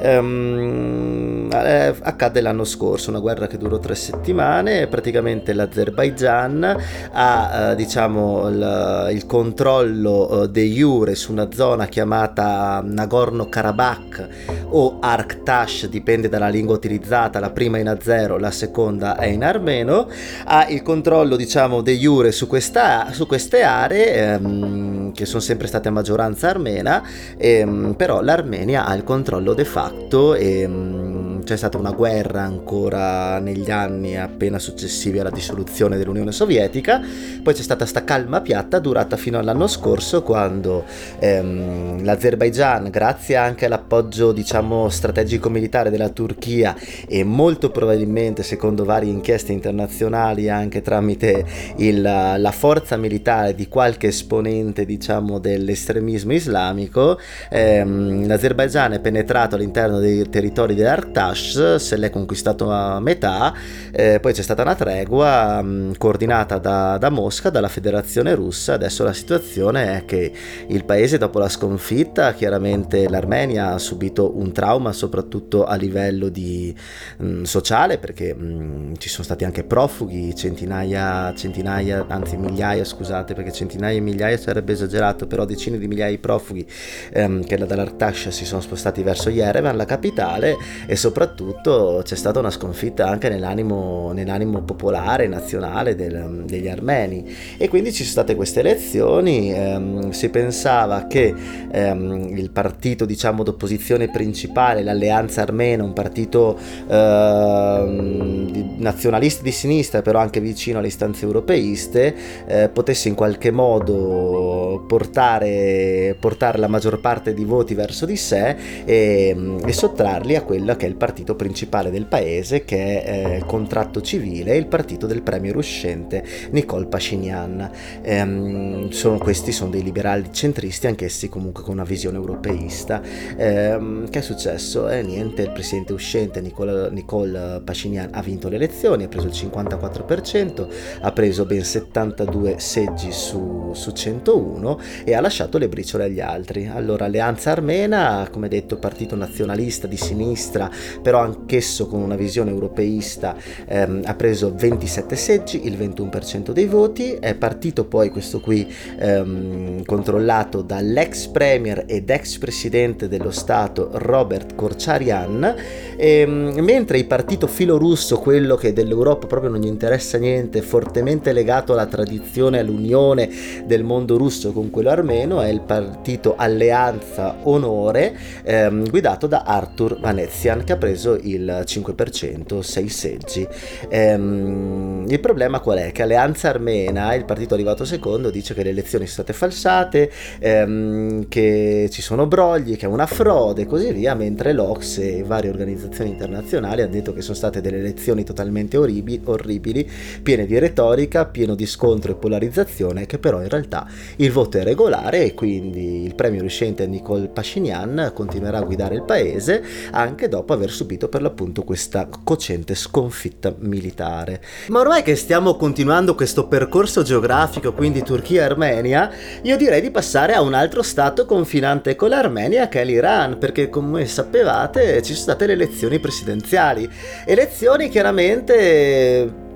Ehm, eh, accadde l'anno scorso, una guerra che durò tre settimane, praticamente l'Azerbaijan ha... Eh, diciamo il, il controllo uh, de jure su una zona chiamata Nagorno-Karabakh o Arktash, dipende dalla lingua utilizzata, la prima in azero, la seconda è in armeno, ha il controllo diciamo de jure su, questa, su queste aree ehm, che sono sempre state a maggioranza armena, ehm, però l'Armenia ha il controllo de facto e ehm, c'è stata una guerra ancora negli anni appena successivi alla dissoluzione dell'Unione Sovietica, poi c'è c'è stata sta calma piatta durata fino all'anno scorso quando ehm, l'Azerbaigian, grazie anche all'appoggio diciamo strategico militare della Turchia e molto probabilmente secondo varie inchieste internazionali anche tramite il, la forza militare di qualche esponente diciamo dell'estremismo islamico, ehm, l'Azerbaigian è penetrato all'interno dei territori dell'Artash, se l'è conquistato a metà, eh, poi c'è stata una tregua mh, coordinata da, da Mosca dalla federazione russa, adesso la situazione è che il paese dopo la sconfitta, chiaramente l'Armenia ha subito un trauma soprattutto a livello di, mh, mm, sociale perché mh, mm, ci sono stati anche profughi, centinaia, centinaia, anzi migliaia scusate perché centinaia e migliaia sarebbe esagerato, però decine di migliaia di profughi ehm, che dall'Artash si sono spostati verso Yerevan, la capitale, e soprattutto c'è stata una sconfitta anche nell'animo, nell'animo popolare, nazionale del, degli armeni e quindi ci sono state queste elezioni, ehm, si pensava che ehm, il partito diciamo d'opposizione principale, l'alleanza armena, un partito ehm, nazionalista di sinistra però anche vicino alle istanze europeiste, eh, potesse in qualche modo portare, portare, la maggior parte di voti verso di sé e, e, sottrarli a quello che è il partito principale del paese che è eh, contratto civile, il partito del premier uscente Nicole Pashinyan. Pashinyan. Ehm, sono, questi sono dei liberali centristi, anch'essi comunque con una visione europeista. Ehm, che è successo? Eh, niente, il presidente uscente Nicole, Nicole Pashinyan ha vinto le elezioni, ha preso il 54%, ha preso ben 72 seggi su, su 101 e ha lasciato le briciole agli altri. Allora, Alleanza Armena, come detto, partito nazionalista di sinistra, però anch'esso con una visione europeista, ehm, ha preso 27 seggi, il 21% dei voti, è partito poi questo qui ehm, controllato dall'ex premier ed ex presidente dello Stato Robert Korcharian, ehm, mentre il partito filorusso, quello che dell'Europa proprio non gli interessa niente, fortemente legato alla tradizione, all'unione del mondo russo con quello armeno, è il partito Alleanza Onore, ehm, guidato da Arthur Vanezian, che ha preso il 5%, 6 seggi. Ehm, il problema qual è? Che Alleanza Armena, il partito arrivato secondo, dice che le elezioni sono state falsate, ehm, che ci sono brogli, che è una frode e così via, mentre l'Ox e varie organizzazioni internazionali hanno detto che sono state delle elezioni totalmente orribili, orribili piene di retorica, pieno di scontro e polarizzazione, che però in realtà il voto è regolare e quindi il premio uscente Nicole Pashinyan continuerà a guidare il paese anche dopo aver subito per l'appunto questa cocente sconfitta militare. Ma ormai che stiamo continuando questo percorso geografico, quindi Turchia e Armenia, io direi di passare a un altro stato confinante con l'Armenia che è l'Iran, perché come sapevate ci sono state le elezioni presidenziali. Elezioni chiaramente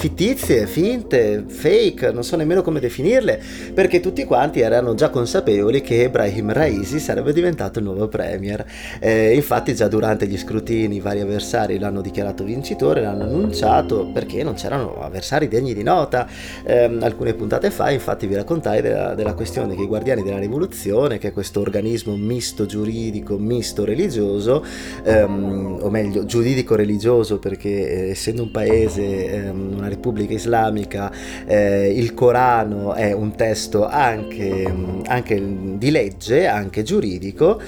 fittizie, finte, fake, non so nemmeno come definirle, perché tutti quanti erano già consapevoli che Ebrahim Raisi sarebbe diventato il nuovo premier. Eh, infatti già durante gli scrutini vari avversari l'hanno dichiarato vincitore, l'hanno annunciato perché non c'erano avversari degni di nota. Eh, alcune puntate fa infatti vi raccontai della, della questione che i Guardiani della Rivoluzione, che è questo organismo misto giuridico, misto religioso, ehm, o meglio giuridico religioso perché eh, essendo un paese, ehm, una Repubblica Islamica, eh, il Corano è un testo anche, anche, di legge, anche giuridico,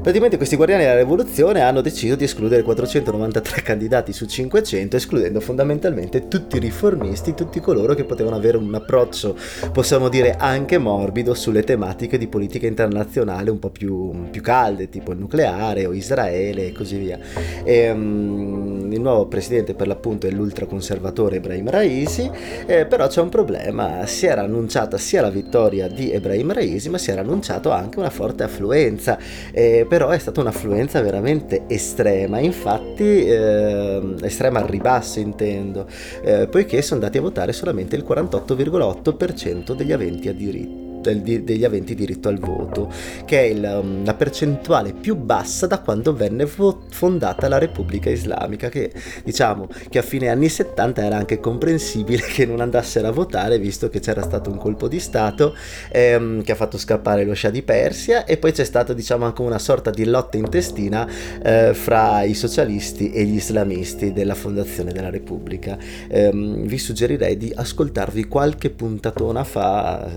praticamente questi guardiani della rivoluzione hanno deciso di escludere 493 candidati su 500, escludendo fondamentalmente tutti i riformisti, tutti coloro che potevano avere un approccio, possiamo dire, anche morbido sulle tematiche di politica internazionale un po' più, più calde, tipo il nucleare o Israele e così via. E, um, il nuovo presidente per l'appunto è l'ultraconservatore Ibrahim Raisi, eh, però c'è un problema, si era annunciata sia la vittoria di Ebrahim Raisi, ma si era annunciato anche una forte affluenza, eh, però è stata un'affluenza veramente estrema, infatti eh, estrema al ribasso intendo, eh, poiché sono andati a votare solamente il 48,8% degli aventi a diritto degli aventi diritto al voto, che è il, um, la percentuale più bassa da quando venne vo- fondata la Repubblica Islamica, che diciamo che a fine anni 70 era anche comprensibile che non andassero a votare, visto che c'era stato un colpo di Stato ehm, che ha fatto scappare lo Shah di Persia e poi c'è stata diciamo anche una sorta di lotta intestina eh, fra i socialisti e gli islamisti della fondazione della Repubblica. Ehm, vi suggerirei di ascoltarvi qualche puntatona fa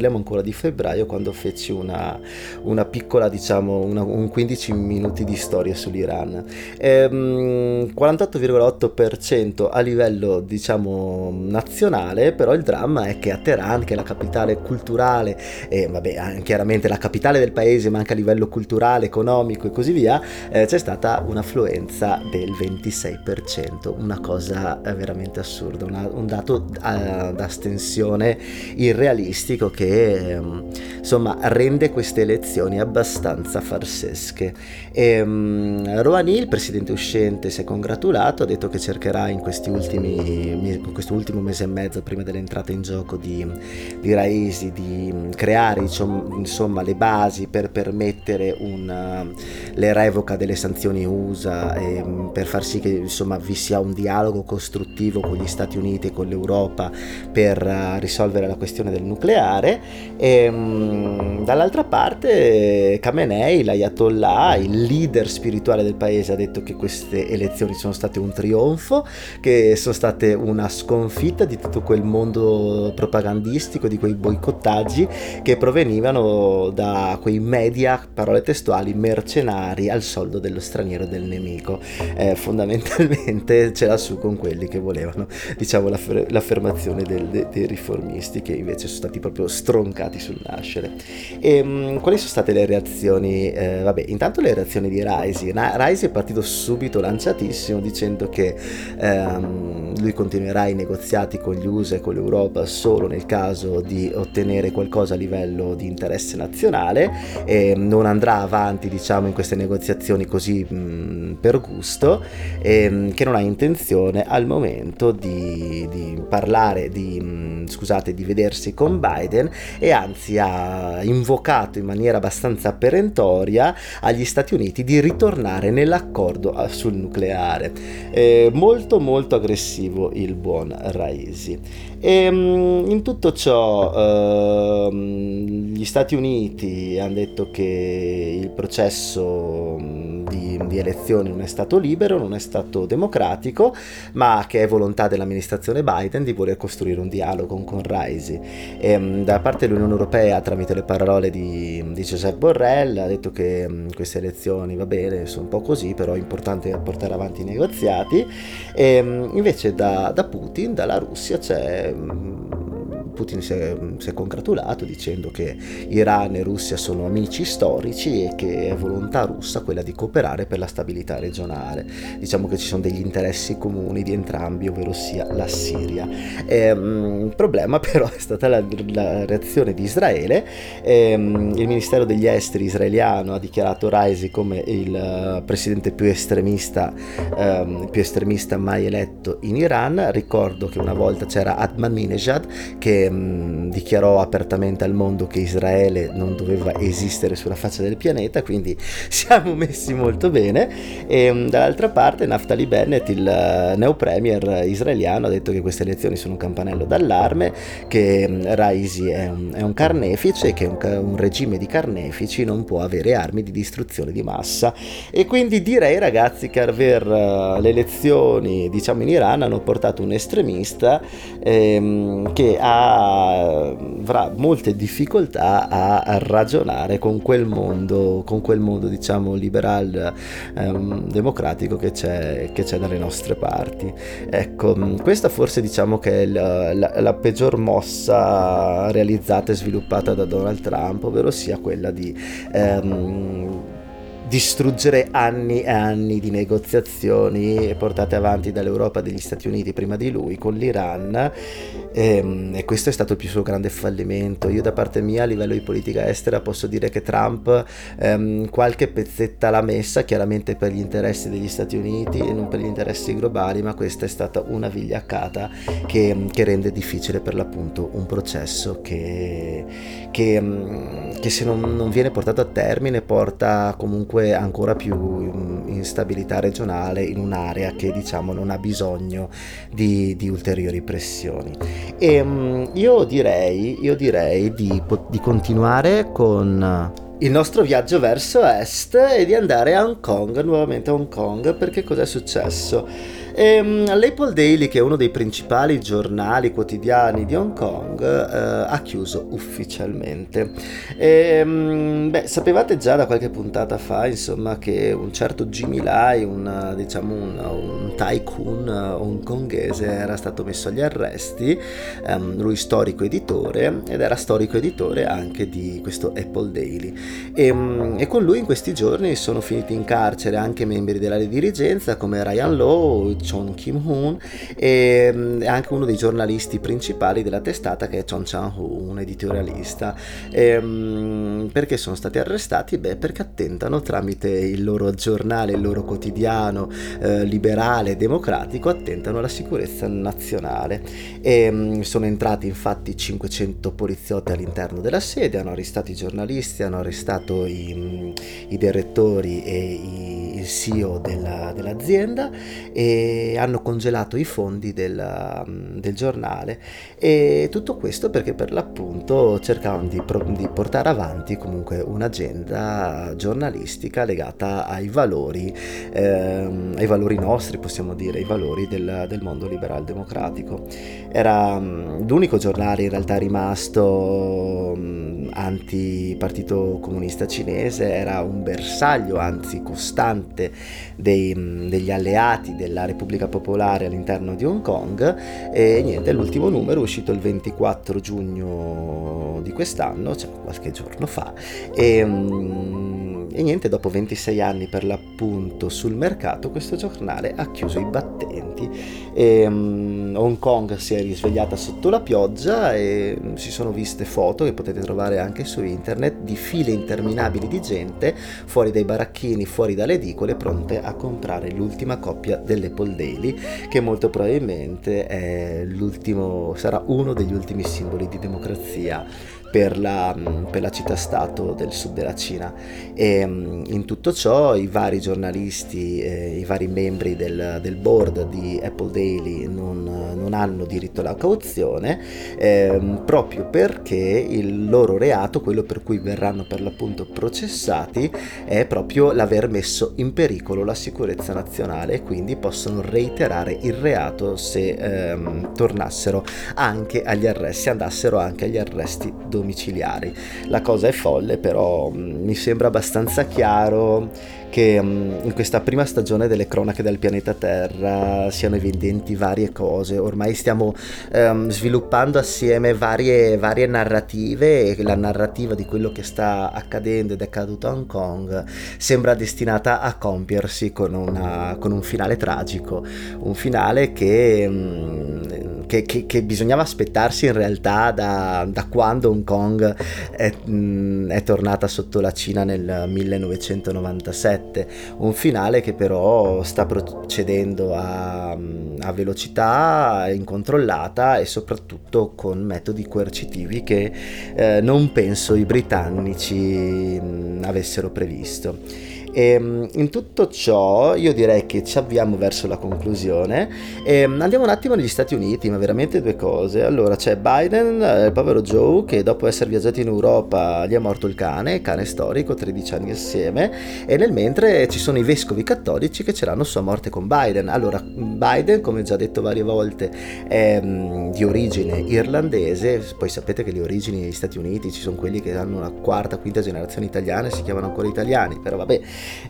parliamo ancora di febbraio quando feci una, una piccola, diciamo, una, un 15 minuti di storia sull'Iran. Ehm, 48,8% a livello, diciamo, nazionale, però il dramma è che a Teheran, che è la capitale culturale, e vabbè, chiaramente la capitale del paese, ma anche a livello culturale, economico e così via, eh, c'è stata un'affluenza del 26%, una cosa eh, veramente assurda, una, un dato eh, astensione irrealistico che Ehm, insomma rende queste elezioni abbastanza farsesche. E, um, Rouhani, il presidente uscente, si è congratulato, ha detto che cercherà in questi ultimi, questo ultimo mese e mezzo prima dell'entrata in gioco di, di Raisi di creare insomma, le basi per permettere una, le revoca delle sanzioni USA e per far sì che insomma, vi sia un dialogo costruttivo con gli Stati Uniti e con l'Europa per uh, risolvere la questione del nucleare e um, dall'altra parte Khamenei, l'Ayatollah, il leader spirituale del paese, ha detto che queste elezioni sono state un trionfo, che sono state una sconfitta di tutto quel mondo propagandistico, di quei boicottaggi che provenivano da quei media, parole testuali, mercenari al soldo dello straniero del nemico. Eh, fondamentalmente ce l'ha su con quelli che volevano, diciamo, l'affer- l'affermazione del, de- dei riformisti che invece sono stati proprio stronzi stroncati sul nascere. E, um, quali sono state le reazioni? Eh, vabbè, intanto le reazioni di Raisi. Raisi è partito subito lanciatissimo dicendo che ehm, lui continuerà i negoziati con gli USA e con l'Europa solo nel caso di ottenere qualcosa a livello di interesse nazionale e non andrà avanti diciamo in queste negoziazioni così mh, per gusto e mh, che non ha intenzione al momento di, di parlare di mh, scusate di vedersi con Biden e anzi ha invocato in maniera abbastanza perentoria agli Stati Uniti di ritornare nell'accordo ah, sul nucleare. Eh, molto molto aggressivo il buon Raisi. E, ehm, in tutto ciò eh, gli Stati Uniti hanno detto che il processo di, di, elezioni non è stato libero, non è stato democratico, ma che è volontà dell'amministrazione Biden di voler costruire un dialogo con Raisi. E, mm, da parte dell'Unione Europea, tramite le parole di, di Joseph Borrell, ha detto che mm, queste elezioni va bene, sono un po' così, però è importante portare avanti i negoziati. E, mh, invece da, da, Putin, dalla Russia, c'è... Mh, Putin si è, si è, congratulato dicendo che Iran e Russia sono amici storici e che è volontà russa quella di cooperare per la stabilità regionale. Diciamo che ci sono degli interessi comuni di entrambi, ovvero sia la Siria. E, um, il problema però è stata la, la reazione di Israele. E, um, il Ministero degli Esteri israeliano ha dichiarato Raisi come il uh, presidente più estremista, um, più estremista mai eletto in Iran. Ricordo che una volta c'era Ahmadinejad che Ehm, dichiarò apertamente al mondo che Israele non doveva esistere sulla faccia del pianeta, quindi siamo messi molto bene. E ehm, dall'altra parte Naftali Bennett, il eh, neo premier israeliano, ha detto che queste elezioni sono un campanello d'allarme, che ehm, Raisi è un, è un carnefice e che un, un regime di carnefici non può avere armi di distruzione di massa. E quindi direi ragazzi che aver uh, le elezioni diciamo in Iran hanno portato un estremista ehm, che ha avrà molte difficoltà a, ragionare con quel mondo, con quel mondo diciamo liberal ehm, democratico che c'è, che c'è, dalle nostre parti. Ecco, questa forse diciamo che è la, la, la peggior mossa realizzata e sviluppata da Donald Trump, ovvero sia quella di... Ehm, distruggere anni e anni di negoziazioni portate avanti dall'Europa e dagli Stati Uniti prima di lui con l'Iran e, ehm, e, questo è stato il suo grande fallimento. Io da parte mia a livello di politica estera posso dire che Trump ehm, qualche pezzetta l'ha messa chiaramente per gli interessi degli Stati Uniti e non per gli interessi globali, ma questa è stata una vigliaccata che, che rende difficile per l'appunto un processo che, che, che se non, non viene portato a termine porta comunque comunque ancora più mm, instabilità regionale in un'area che diciamo non ha bisogno di, di ulteriori pressioni. E um, io direi, io direi di, di continuare con il nostro viaggio verso est e di andare a Hong Kong, nuovamente a Hong Kong, perché cos'è successo? Ehm, L'Apple Daily, che è uno dei principali giornali quotidiani di Hong Kong, eh, ha chiuso ufficialmente. Ehm, beh, sapevate già da qualche puntata fa, insomma, che un certo Jimmy Lai, un, diciamo un, un tycoon hongkongese, era stato messo agli arresti, ehm, lui storico editore, ed era storico editore anche di questo Apple Daily. E, ehm, e con lui in questi giorni sono finiti in carcere anche membri della dirigenza come Ryan Lowe, Chon Kim-hoon e mm, anche uno dei giornalisti principali della testata che è Chon Chan-ho, un editorialista. E, um, perché sono stati arrestati? Beh, perché attentano tramite il loro giornale, il loro quotidiano eh, liberale, democratico, attentano alla sicurezza nazionale. E, um, sono entrati infatti 500 poliziotti all'interno della sede, hanno arrestato i giornalisti, hanno arrestato i, mm, i direttori e i, il CEO della, dell'azienda e hanno congelato i fondi del, del, giornale e tutto questo perché per l'appunto cercavano di, di, portare avanti comunque un'agenda giornalistica legata ai valori, ehm, ai valori nostri possiamo dire, ai valori del, del mondo liberal democratico. Era l'unico giornale in realtà rimasto anti-partito comunista cinese, era un bersaglio anzi costante dei, degli alleati della Repubblica Popolare all'interno di Hong Kong. E niente, l'ultimo numero è uscito il 24 giugno di quest'anno, cioè qualche giorno fa. E, mm, e niente, dopo 26 anni per l'appunto sul mercato questo giornale ha chiuso i battenti. E um, Hong Kong si è risvegliata sotto la pioggia e um, si sono viste foto che potete trovare anche su internet di file interminabili di gente fuori dai baracchini, fuori dalle edicole pronte a comprare l'ultima coppia dell'Apple Daily che molto probabilmente sarà uno degli ultimi simboli di democrazia per la, per la città-stato del sud della Cina. E, mm, in tutto ciò i vari giornalisti, eh, i vari membri del, del, board di Apple Daily non, non hanno diritto alla cauzione eh, proprio perché il loro reato, quello per cui verranno per l'appunto processati, è proprio l'aver messo in pericolo la sicurezza nazionale e quindi possono reiterare il reato se ehm, tornassero anche agli arresti, andassero anche agli arresti domiciliari. La cosa è folle, però mm, mi sembra abbastanza chiaro che um, in questa prima stagione delle cronache del pianeta Terra siano evidenti varie cose. Ormai stiamo um, sviluppando assieme varie, varie, narrative e la narrativa di quello che sta accadendo ed è accaduto a Hong Kong sembra destinata a compiersi con, una, con un finale tragico, un finale che... Um, che, che, che, bisognava aspettarsi in realtà da, da quando Hong Kong è, mh, è, tornata sotto la Cina nel 1997, un finale che però sta procedendo a, a velocità incontrollata e soprattutto con metodi coercitivi che eh, non penso i britannici mh, avessero previsto. E ehm, in tutto ciò io direi che ci avviamo verso la conclusione e ehm, andiamo un attimo negli Stati Uniti, ma veramente due cose. Allora c'è Biden, eh, il povero Joe, che dopo essere viaggiato in Europa gli è morto il cane, cane storico, 13 anni assieme, e nel mentre ci sono i vescovi cattolici che ce l'hanno sua morte con Biden. Allora Biden, come già detto varie volte, è mm, di origine irlandese, poi sapete che le origini negli Stati Uniti ci sono quelli che hanno una quarta, quinta generazione italiana e si chiamano ancora italiani, però vabbè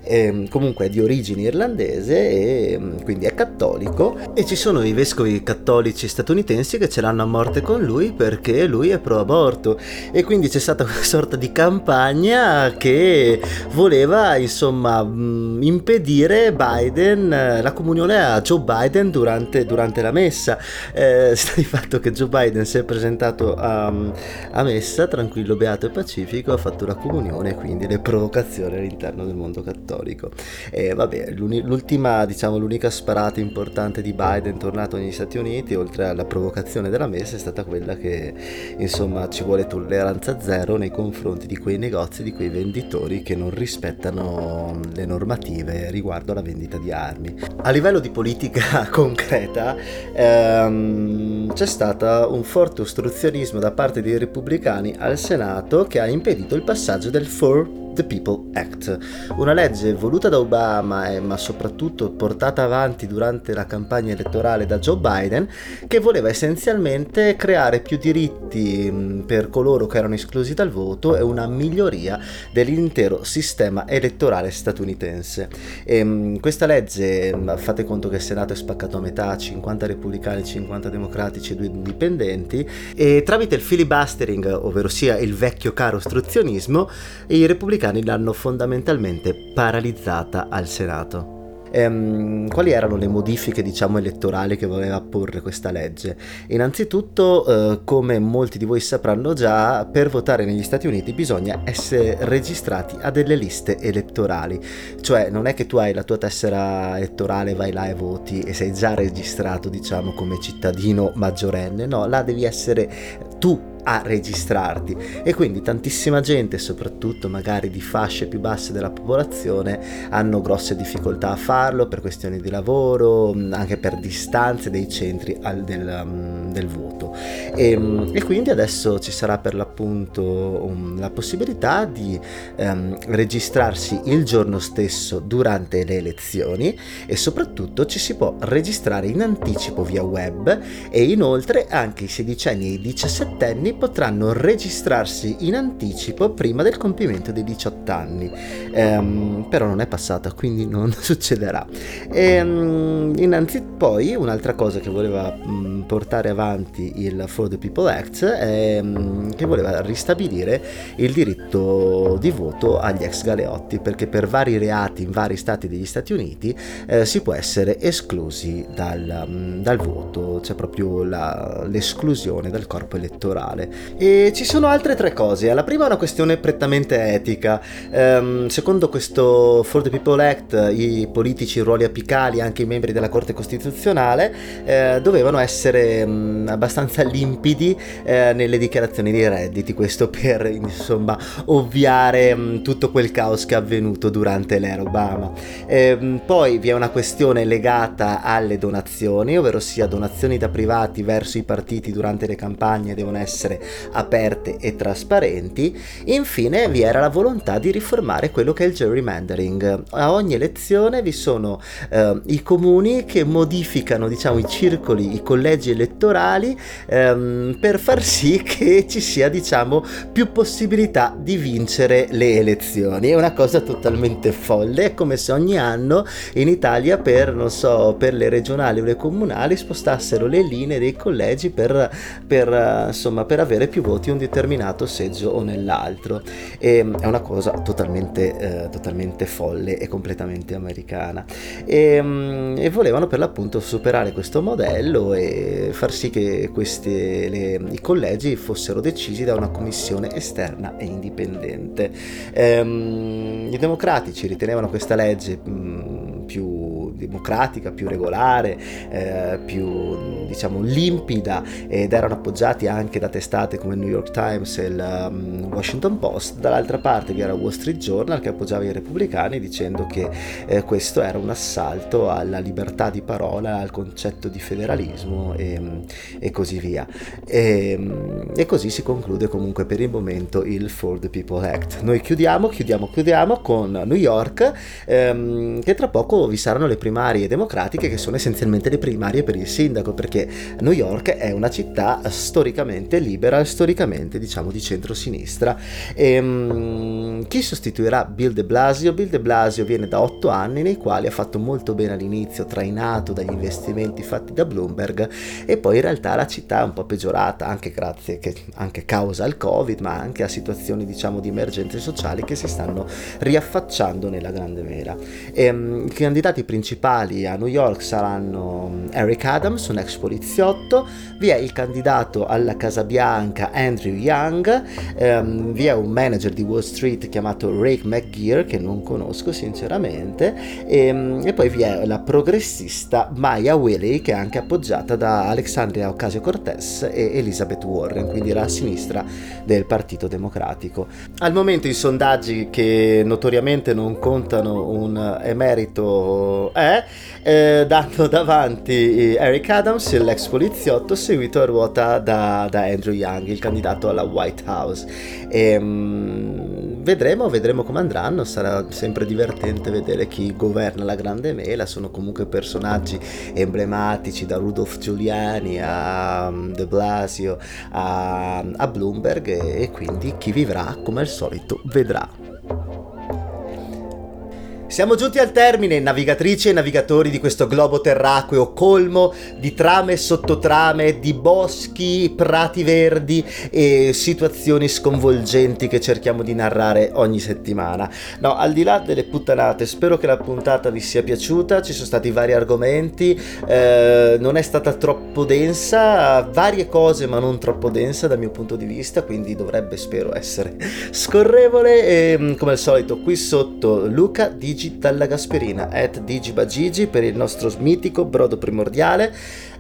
eh, comunque è di origine irlandese e mm, quindi è cattolico. E ci sono i vescovi cattolici statunitensi che ce l'hanno a morte con lui perché lui è pro aborto. E quindi c'è stata una sorta di campagna che voleva insomma mm, impedire Biden eh, la comunione a Joe Biden durante, durante la messa. Eh, sta di fatto che Joe Biden si è presentato a, a messa tranquillo beato e pacifico ha fatto la comunione quindi le provocazioni all'interno del mondo cattolico. E vabbè, l'ultima, diciamo, l'unica sparata importante di Biden tornato negli Stati Uniti, oltre alla provocazione della messa, è stata quella che, insomma, ci vuole tolleranza zero nei confronti di quei negozi, di quei venditori che non rispettano le normative riguardo alla vendita di armi. A livello di politica concreta, ehm, c'è stato un forte ostruzionismo da parte dei repubblicani al Senato che ha impedito il passaggio del 4 The People Act, una legge voluta da Obama ma soprattutto portata avanti durante la campagna elettorale da Joe Biden che voleva essenzialmente creare più diritti per coloro che erano esclusi dal voto e una miglioria dell'intero sistema elettorale statunitense. E, questa legge, fate conto che il Senato è spaccato a metà, 50 repubblicani, 50 democratici e 2 indipendenti e tramite il filibustering, ovvero sia il vecchio caro ostruzionismo, i repubblicani repubblicani l'hanno fondamentalmente paralizzata al Senato. Ehm, quali erano le modifiche diciamo elettorali che voleva apporre questa legge? Innanzitutto, eh, come molti di voi sapranno già, per votare negli Stati Uniti bisogna essere registrati a delle liste elettorali, cioè non è che tu hai la tua tessera elettorale, vai là e voti e sei già registrato diciamo come cittadino maggiorenne, no, là devi essere tu a registrarti e quindi tantissima gente, soprattutto magari di fasce più basse della popolazione, hanno grosse difficoltà a farlo per questioni di lavoro, anche per distanze dei centri al, del, del, voto. E, ehm, e, quindi adesso ci sarà per l'appunto um, la possibilità di um, registrarsi il giorno stesso durante le elezioni e soprattutto ci si può registrare in anticipo via web e inoltre anche i sedicenni e i diciassettenni anni potranno registrarsi in anticipo prima del compimento dei 18 anni. Ehm, però non è passata, quindi non succederà. E, um, innanzi poi un'altra cosa che voleva um, portare avanti il For the People Act è um, che voleva ristabilire il diritto di voto agli ex galeotti, perché per vari reati in vari stati degli Stati Uniti eh, si può essere esclusi dal, dal voto, c'è proprio la, l'esclusione dal corpo elettorale mondiale. E ci sono altre tre cose. La prima è una questione prettamente etica. Um, secondo questo For the People Act, i politici in ruoli apicali, anche i membri della Corte Costituzionale, eh, dovevano essere um, abbastanza limpidi eh, nelle dichiarazioni dei redditi. Questo per insomma ovviare um, tutto quel caos che è avvenuto durante l'era Obama. Eh, poi vi è una questione legata alle donazioni, ovvero sia donazioni da privati verso i partiti durante le campagne devono essere aperte e trasparenti. Infine vi era la volontà di riformare quello che è il gerrymandering. A ogni elezione vi sono eh, i comuni che modificano diciamo, i circoli, i collegi elettorali ehm, per far sì che ci sia diciamo, più possibilità di vincere le elezioni. È una cosa totalmente folle, è come se ogni anno in Italia per, non so, per le regionali o le comunali spostassero le linee dei collegi per, per, insomma, per avere più voti in un determinato seggio o nell'altro. E, è una cosa totalmente, eh, totalmente folle e completamente americana. E, mm, e, volevano per l'appunto superare questo modello e far sì che questi, le, i collegi fossero decisi da una commissione esterna e indipendente. Ehm, I democratici ritenevano questa legge mh, mm, più democratica, più regolare, eh, più diciamo limpida ed erano appoggiati anche da testate come il New York Times e il um, Washington Post. Dall'altra parte vi era Wall Street Journal che appoggiava i repubblicani dicendo che eh, questo era un assalto alla libertà di parola, al concetto di federalismo e, e così via. E, e, così si conclude comunque per il momento il For the People Act. Noi chiudiamo, chiudiamo, chiudiamo con New York ehm, che tra poco vi saranno le primarie democratiche che sono essenzialmente le primarie per il sindaco perché New York è una città storicamente libera storicamente diciamo di centro-sinistra. E, um, chi sostituirà Bill de Blasio? Bill de Blasio viene da otto anni nei quali ha fatto molto bene all'inizio, trainato dagli investimenti fatti da Bloomberg e poi in realtà la città è un po' peggiorata anche grazie che, anche causa al Covid ma anche a situazioni diciamo di emergenze sociali che si stanno riaffacciando nella grande mela. E, um, I candidati principali a New York saranno Eric Adams, un ex poliziotto, vi è il candidato alla Casa Bianca Andrew Young, ehm, vi è un manager di Wall Street chiamato Rick McGear che non conosco sinceramente e, ehm, e poi vi è la progressista Maya Willey che è anche appoggiata da Alexandria Ocasio-Cortez e Elizabeth Warren, quindi era a sinistra del Partito Democratico. Al momento i sondaggi che notoriamente non contano un emerito è eh, danno davanti Eric Adams, l'ex poliziotto, seguito a ruota da, da Andrew Young, il candidato alla White House. E, um, vedremo, vedremo come andranno, sarà sempre divertente vedere chi governa la Grande Mela, sono comunque personaggi emblematici da Rudolph Giuliani a um, De Blasio a, a Bloomberg e, e quindi chi vivrà come al solito vedrà. Siamo giunti al termine, navigatrici e navigatori di questo globo terracqueo colmo di trame e sottotrame, di boschi, prati verdi e situazioni sconvolgenti che cerchiamo di narrare ogni settimana. No, al di là delle puttanate, spero che la puntata vi sia piaciuta, ci sono stati vari argomenti, eh, non è stata troppo densa, varie cose ma non troppo densa dal mio punto di vista, quindi dovrebbe spero essere scorrevole e come al solito qui sotto Luca Digi Gigi dalla Gasperina, at digibagigi per il nostro mitico brodo primordiale.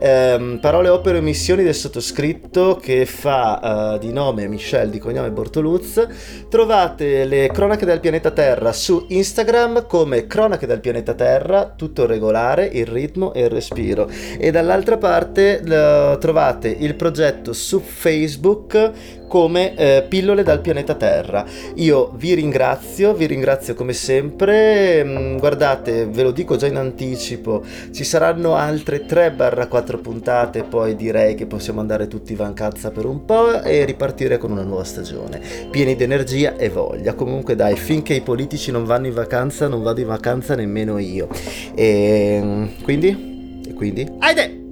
Ehm, parole, opere e missioni del sottoscritto che fa uh, di nome Michel, di cognome Bortoluz. Trovate le cronache del pianeta Terra su Instagram come cronache del pianeta Terra, tutto regolare, il ritmo e il respiro. E dall'altra parte uh, trovate il progetto su Facebook come eh, pillole dal pianeta Terra. Io vi ringrazio, vi ringrazio come sempre. Mm, guardate, ve lo dico già in anticipo, ci saranno altre 3-4 puntate, poi direi che possiamo andare tutti in vacanza per un po' e ripartire con una nuova stagione, pieni di energia e voglia. Comunque dai, finché i politici non vanno in vacanza, non vado in vacanza nemmeno io. E mm, quindi? E quindi? Aide!